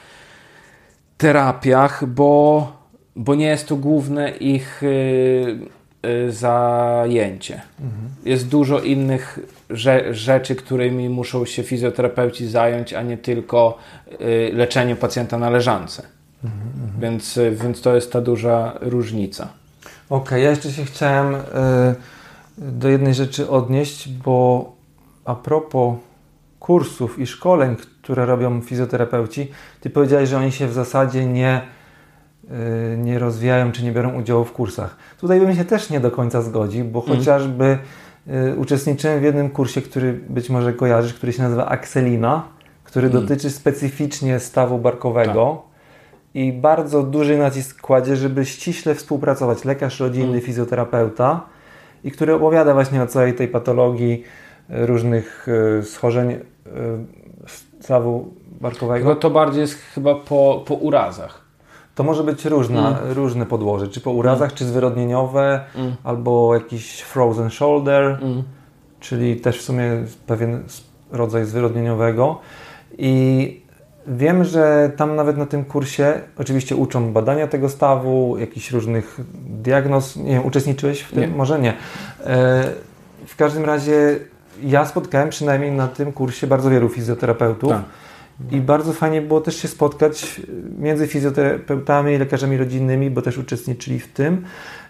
terapiach, bo, bo nie jest to główne ich y, y, zajęcie. Mhm. Jest dużo innych rze rzeczy, którymi muszą się fizjoterapeuci zająć, a nie tylko y, leczenie pacjenta na leżance. Mhm, mhm. więc, więc to jest ta duża różnica. Okej, okay, ja jeszcze się chciałem do jednej rzeczy odnieść, bo a propos kursów i szkoleń, które robią fizjoterapeuci, ty powiedziałeś, że oni się w zasadzie nie, y, nie rozwijają czy nie biorą udziału w kursach. Tutaj bym się też nie do końca zgodził, bo mm. chociażby y, uczestniczyłem w jednym kursie, który być może kojarzysz, który się nazywa Axelina, który mm. dotyczy specyficznie stawu barkowego. Tak. I bardzo duży nacisk kładzie, żeby ściśle współpracować lekarz rodzinny, mm. fizjoterapeuta i który opowiada właśnie o całej tej patologii y, różnych schorzeń stawu barkowego. No to bardziej jest chyba po, po urazach. To może być różna, mm. różne podłoże, czy po urazach, mm. czy zwyrodnieniowe, mm. albo jakiś frozen shoulder, mm. czyli też w sumie pewien rodzaj zwyrodnieniowego. I wiem, że tam nawet na tym kursie oczywiście uczą badania tego stawu, jakichś różnych diagnoz. Nie wiem, uczestniczyłeś w tym? Nie. Może nie. E, w każdym razie ja spotkałem przynajmniej na tym kursie bardzo wielu fizjoterapeutów. Tak. I bardzo fajnie było też się spotkać między fizjoterapeutami i lekarzami rodzinnymi, bo też uczestniczyli w tym,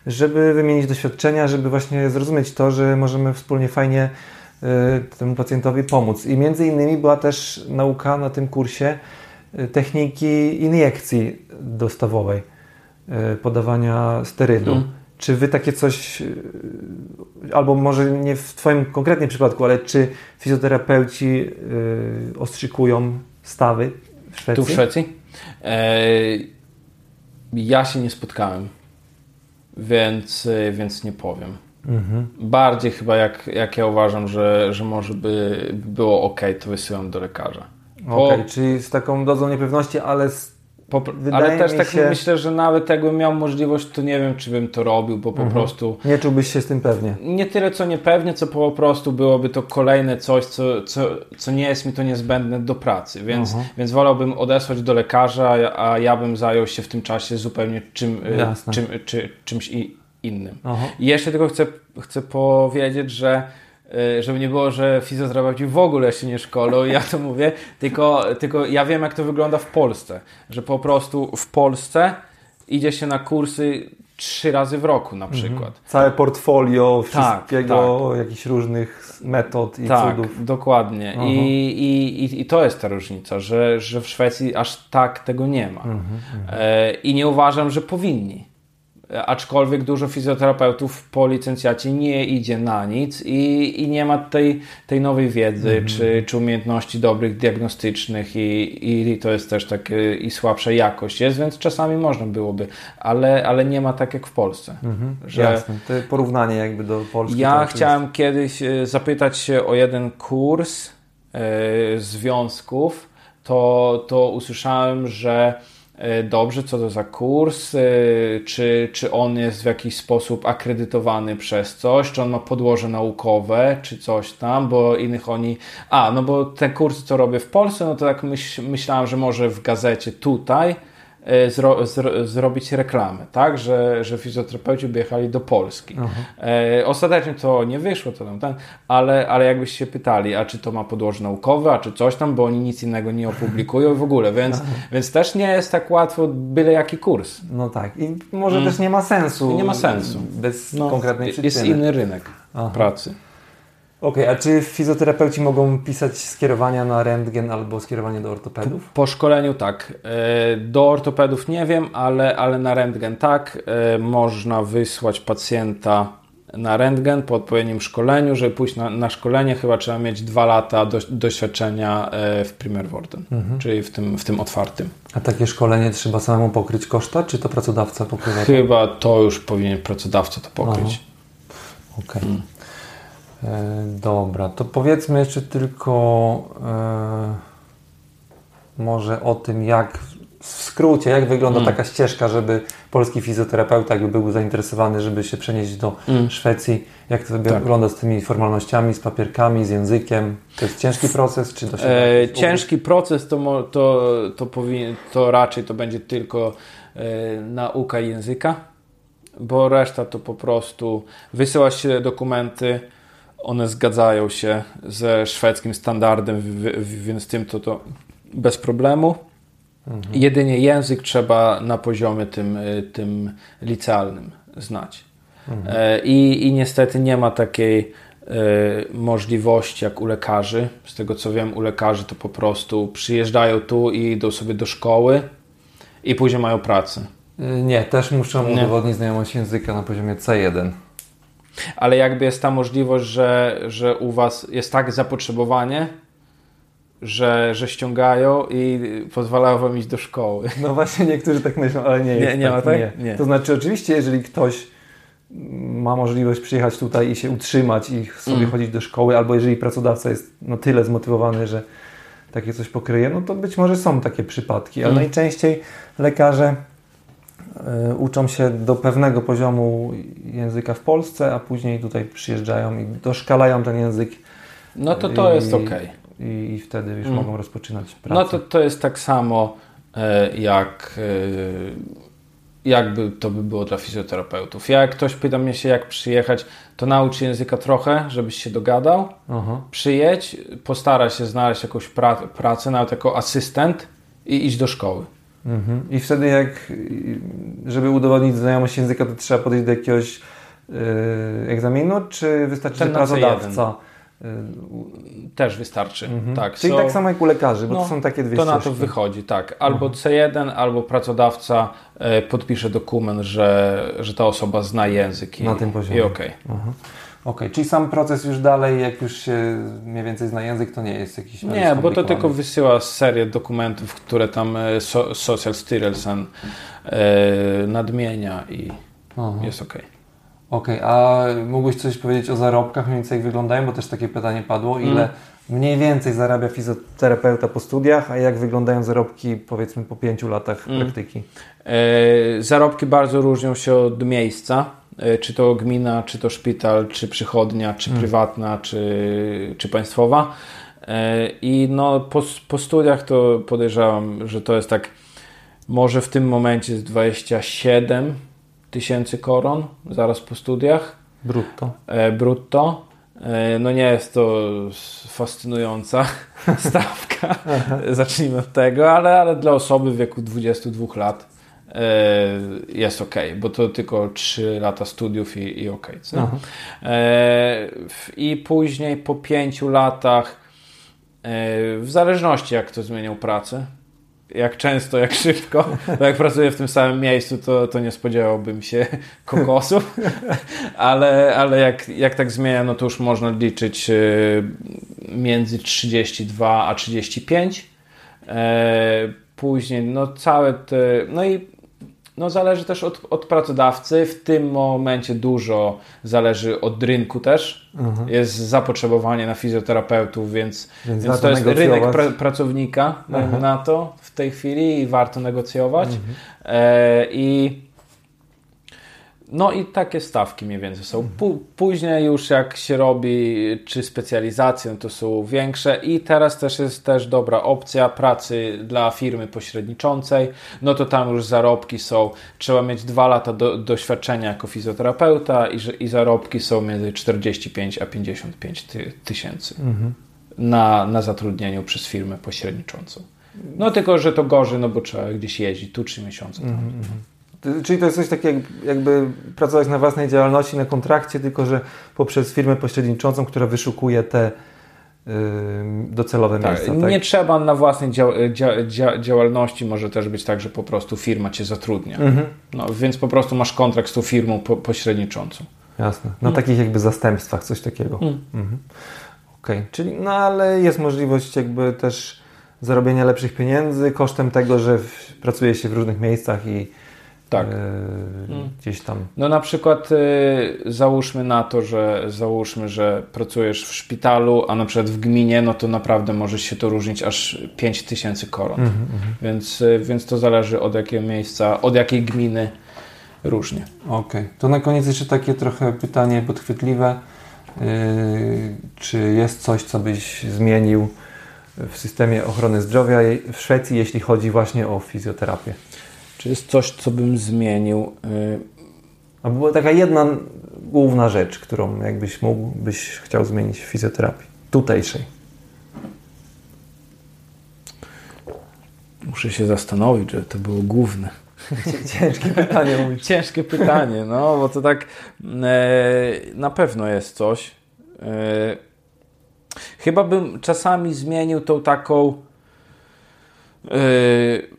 żeby wymienić doświadczenia, żeby właśnie zrozumieć to, że możemy wspólnie fajnie y, temu pacjentowi pomóc. I między innymi była też nauka na tym kursie y, techniki iniekcji dostawowej, y, podawania sterydu. Mm. Czy wy takie coś, albo może nie w Twoim konkretnym przypadku, ale czy fizjoterapeuci yy, ostrzykują stawy w Szwecji? Tu w Szwecji? E, ja się nie spotkałem, więc, y, więc nie powiem. Mhm. Bardziej chyba jak, jak ja uważam, że, że może by było ok, to wysyłam do lekarza. Okej, okay, czyli z taką dozą niepewności, ale z ale też tak się... myślę, że nawet jakbym miał możliwość, to nie wiem, czy bym to robił, bo po mhm. prostu... Nie czułbyś się z tym pewnie? Nie tyle, co niepewnie, co po prostu byłoby to kolejne coś, co, co, co nie jest mi to niezbędne do pracy, więc, mhm. więc wolałbym odesłać do lekarza, a ja bym zajął się w tym czasie zupełnie czym, y, czym, czy, czymś innym. I jeszcze tylko chcę, chcę powiedzieć, że żeby nie było, że fizjoterapeuci w ogóle się nie szkolą, ja to mówię, tylko, tylko ja wiem, jak to wygląda w Polsce, że po prostu w Polsce idzie się na kursy trzy razy w roku na mhm. przykład. Mhm. Całe portfolio tak, wszystkiego, tak, tak. jakichś różnych metod i tak, cudów. dokładnie. I, i, I to jest ta różnica, że, że w Szwecji aż tak tego nie ma. Mhm, mhm. e, I nie uważam, że powinni aczkolwiek dużo fizjoterapeutów po licencjacie nie idzie na nic i, i nie ma tej, tej nowej wiedzy mm -hmm. czy, czy umiejętności dobrych diagnostycznych i, i to jest też tak i słabsza jakość jest, więc czasami można byłoby, ale, ale nie ma tak jak w Polsce. -hmm. że Jasne, to porównanie jakby do Polski. Ja chciałem jest... kiedyś e, zapytać się o jeden kurs e, związków, to, to usłyszałem, że e, dobrze, co to za kurs, e, czy, czy on jest w jakiś sposób akredytowany przez coś, czy on ma podłoże naukowe, czy coś tam, bo innych oni... A, no bo te kursy, co robię w Polsce, no to tak myśl, myślałem, że może w gazecie tutaj. E, zro, zro, zrobić reklamę, tak? Że, że fizjoterapeuci by jechali do Polski. E, ostatecznie to nie wyszło, to tam, ten, ale, ale jakbyście się pytali, a czy to ma podłoże naukowe, a czy coś tam, bo oni nic innego nie opublikują w ogóle, więc, więc też nie jest tak łatwo byle jaki kurs. No tak. I może mm. też nie ma sensu. I nie ma sensu. Bez no, konkretnej przyczyny. Jest inny rynek Aha. pracy. Okej, okay, a czy fizjoterapeuci mogą pisać skierowania na rentgen albo skierowanie do ortopedów? Po szkoleniu tak. E, do ortopedów nie wiem, ale, ale na rentgen tak. E, można wysłać pacjenta na rentgen po odpowiednim szkoleniu. Żeby pójść na, na szkolenie, chyba trzeba mieć dwa lata do, doświadczenia e, w Primer Worden, mhm. czyli w tym, w tym otwartym. A takie szkolenie trzeba samemu pokryć koszta, czy to pracodawca pokrywa? Chyba to już powinien pracodawca to pokryć. Okej. Okay. Hmm. E, dobra, to powiedzmy jeszcze tylko e, może o tym, jak w skrócie, jak wygląda mm. taka ścieżka, żeby polski fizjoterapeuta jakby był zainteresowany, żeby się przenieść do mm. Szwecji. Jak to tak. wygląda z tymi formalnościami, z papierkami, z językiem? To jest ciężki proces? Czy to się e, ciężki proces to, to, to, powinien, to raczej to będzie tylko e, nauka języka, bo reszta to po prostu wysyłasz się dokumenty, one zgadzają się ze szwedzkim standardem, więc tym to, to bez problemu. Mhm. Jedynie język trzeba na poziomie tym, y, tym licealnym znać. Mhm. E, I, I niestety nie ma takiej y, możliwości jak u lekarzy. Z tego co wiem, u lekarzy to po prostu przyjeżdżają tu i idą sobie do szkoły i później mają pracę. Nie, też muszą udowodnić znajomość języka na poziomie C1 ale jakby jest ta możliwość, że, że u Was jest tak zapotrzebowanie, że, że ściągają i pozwalają Wam iść do szkoły. No właśnie niektórzy tak myślą, ale nie jest nie, tak. tak? Nie. nie. To znaczy oczywiście, jeżeli ktoś ma możliwość przyjechać tutaj i się utrzymać i sobie mm. chodzić do szkoły, albo jeżeli pracodawca jest no tyle zmotywowany, że takie coś pokryje, no to być może są takie przypadki, ale mm. najczęściej lekarze uczą się do pewnego poziomu języka w Polsce, a później tutaj przyjeżdżają i doszkalają ten język. No to to i, jest ok. I, I, wtedy już mm. mogą rozpoczynać pracę. No to, to jest tak samo e, jak e, jakby to by było dla fizjoterapeutów. Ja jak ktoś pyta mnie się jak przyjechać, to naucz języka trochę, żebyś się dogadał. Aha. Przyjedź, postaraj się znaleźć jakąś pra pracę, nawet jako asystent i idź do szkoły. Mhm. I wtedy jak, żeby udowodnić znajomość języka, to trzeba podejść do jakiegoś yy, egzaminu, czy wystarczy, Ten pracodawca... Też wystarczy, mhm. tak. Czyli so, tak samo jak u lekarzy, bo no, to są takie dwie To ścieżki. na to wychodzi, tak. Albo mhm. C1, albo pracodawca e, podpisze dokument, że, że ta osoba zna język i, na tym poziomie. i okej. Okay. Okej, okay, czyli sam proces już dalej, jak już się mniej więcej zna język, to nie jest jakiś Nie, bo to tylko wysyła serię dokumentów, które tam e, so, Social Styrelsen e, nadmienia i Aha. jest ok. Okej, okay, a mógłbyś coś powiedzieć o zarobkach, mniej więcej jak wyglądają, bo też takie pytanie padło. Ile mm. mniej więcej zarabia fizjoterapeuta po studiach, a jak wyglądają zarobki powiedzmy po pięciu latach mm. praktyki? E, zarobki bardzo różnią się od miejsca. E, czy to gmina, czy to szpital, czy przychodnia, czy hmm. prywatna, czy, czy państwowa. E, I no, po, po studiach to podejrzewam, że to jest tak, może w tym momencie jest 27 tysięcy koron, zaraz po studiach. Brutto. E, brutto. No nie jest to fascynująca stawka, zacznijmy od tego, ale, ale dla osoby w wieku 22 lat jest ok, bo to tylko 3 lata studiów i, i ok. E, I później po 5 latach, e, w zależności jak to zmieniał pracę, jak często, jak szybko, bo jak pracuję w tym samym miejscu, to, to nie spodziewałbym się kokosów, ale, ale jak, jak tak zmienia, no to już można liczyć między 32 a 35. Później, no całe te, no i no zależy też od, od pracodawcy. W tym momencie dużo zależy od rynku też. Mhm. Jest zapotrzebowanie na fizjoterapeutów, więc, Więc więc, to jest rynek pra, pracownika Aha. na to w tej chwili i warto negocjować. Mhm. E, I no i takie stawki mniej więcej są. Mhm. Pó- później już jak się robi czy specjalizację, no to są większe i teraz też jest też dobra opcja pracy dla firmy pośredniczącej. No to tam już zarobki są, trzeba mieć dwa lata do, doświadczenia jako fizjoterapeuta i, że- i zarobki są między 45 a 55 ty, tysięcy Mhm. na, na zatrudnieniu przez firmę pośredniczącą. No tylko, że to gorzej, no bo trzeba gdzieś jeździć, tu trzy miesiące. Tam. Ty- Czyli to jest coś takiego, jak- jakby pracować na własnej działalności, na kontrakcie, tylko że poprzez firmę pośredniczącą, która wyszukuje te yy, docelowe Tak, miejsca. Tak? nie trzeba na własnej dział, dzia, dzia, działalności, może też być tak, że po prostu firma cię zatrudnia. Mhm. No, więc po prostu masz kontrakt z tą firmą po, pośredniczącą. Jasne. Na takich jakby zastępstwach, coś takiego. Mm. Mhm. Okej, czyli no ale jest możliwość jakby też zarobienia lepszych pieniędzy kosztem tego, że w, pracuje się w różnych miejscach i Tak. yy, gdzieś tam. No na przykład y, załóżmy na to, że załóżmy, że pracujesz w szpitalu, a na przykład w gminie, no to naprawdę może się to różnić aż 5 tysięcy koron. Mhm, Więc, y, więc to zależy od jakiego miejsca, od jakiej gminy różnie. Okej. To na koniec jeszcze takie trochę pytanie podchwytliwe. Yy, czy jest coś, co byś zmienił w systemie ochrony zdrowia w Szwecji, jeśli chodzi właśnie o fizjoterapię? Czy jest coś, co bym zmienił? Y, A była taka jedna główna rzecz, którą jakbyś mógł, byś chciał zmienić w fizjoterapii tutejszej. Muszę się zastanowić, że to było główne. Ciężkie pytanie mówić. Ciężkie pytanie, no bo to tak e, na pewno jest coś. E, chyba bym czasami zmienił tą taką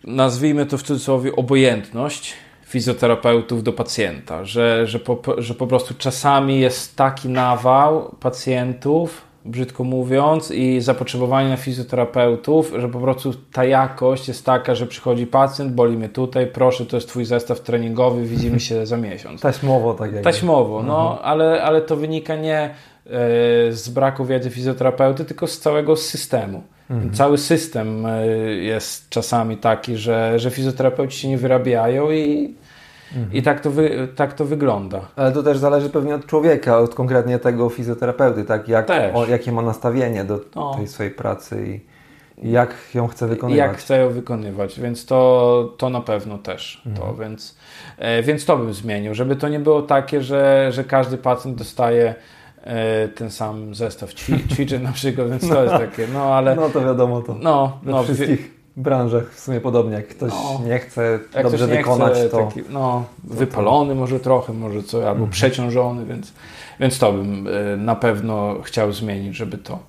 nazwijmy to w cudzysłowie obojętność fizjoterapeutów do pacjenta, że, że, po, że po prostu czasami jest taki nawał pacjentów, brzydko mówiąc, i zapotrzebowanie na fizjoterapeutów, że po prostu ta jakość jest taka, że przychodzi pacjent, boli mnie tutaj, proszę, to jest twój zestaw treningowy, widzimy się za miesiąc. Taśmowo tak jakby. Taśmowo, no, ale, ale to wynika nie e, z braku wiedzy fizjoterapeuty, tylko z całego systemu. Cały system e, jest czasami taki, że, że fizjoterapeuci się nie wyrabiają i, i tak, to wy, tak to wygląda. Ale to też zależy pewnie od człowieka, od konkretnie tego fizjoterapeuty, tak? Jak, o, jakie ma nastawienie do No. tej swojej pracy i, jak ją chce wykonywać. jak chce ją wykonywać, więc to, to na pewno też. To, więc, e, więc to bym zmienił, żeby to nie było takie, że, że każdy pacjent dostaje ten sam zestaw ćwi, ćwiczeń na przykład, więc to jest takie, no ale No to wiadomo to. no, We no, wszystkich branżach w sumie podobnie. Jak ktoś No. nie chce dobrze nie wykonać, chce, to... taki, no, wypalony może trochę, może co, albo przeciążony, więc, więc to bym e, na pewno chciał zmienić, żeby to,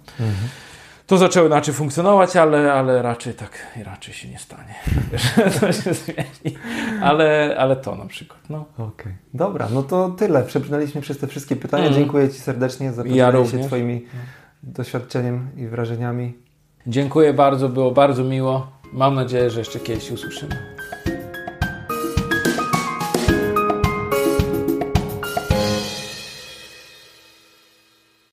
to zaczęło inaczej funkcjonować, ale, ale raczej tak raczej się nie stanie, że to się zmieni, ale, ale to na przykład, no. Okej. Dobra, no to tyle. Przebrnęliśmy przez te wszystkie pytania. Mhm. Dziękuję Ci serdecznie za Ja podzielenie się również. Twoimi doświadczeniem i wrażeniami. Dziękuję bardzo, było bardzo miło. Mam nadzieję, że jeszcze kiedyś się usłyszymy.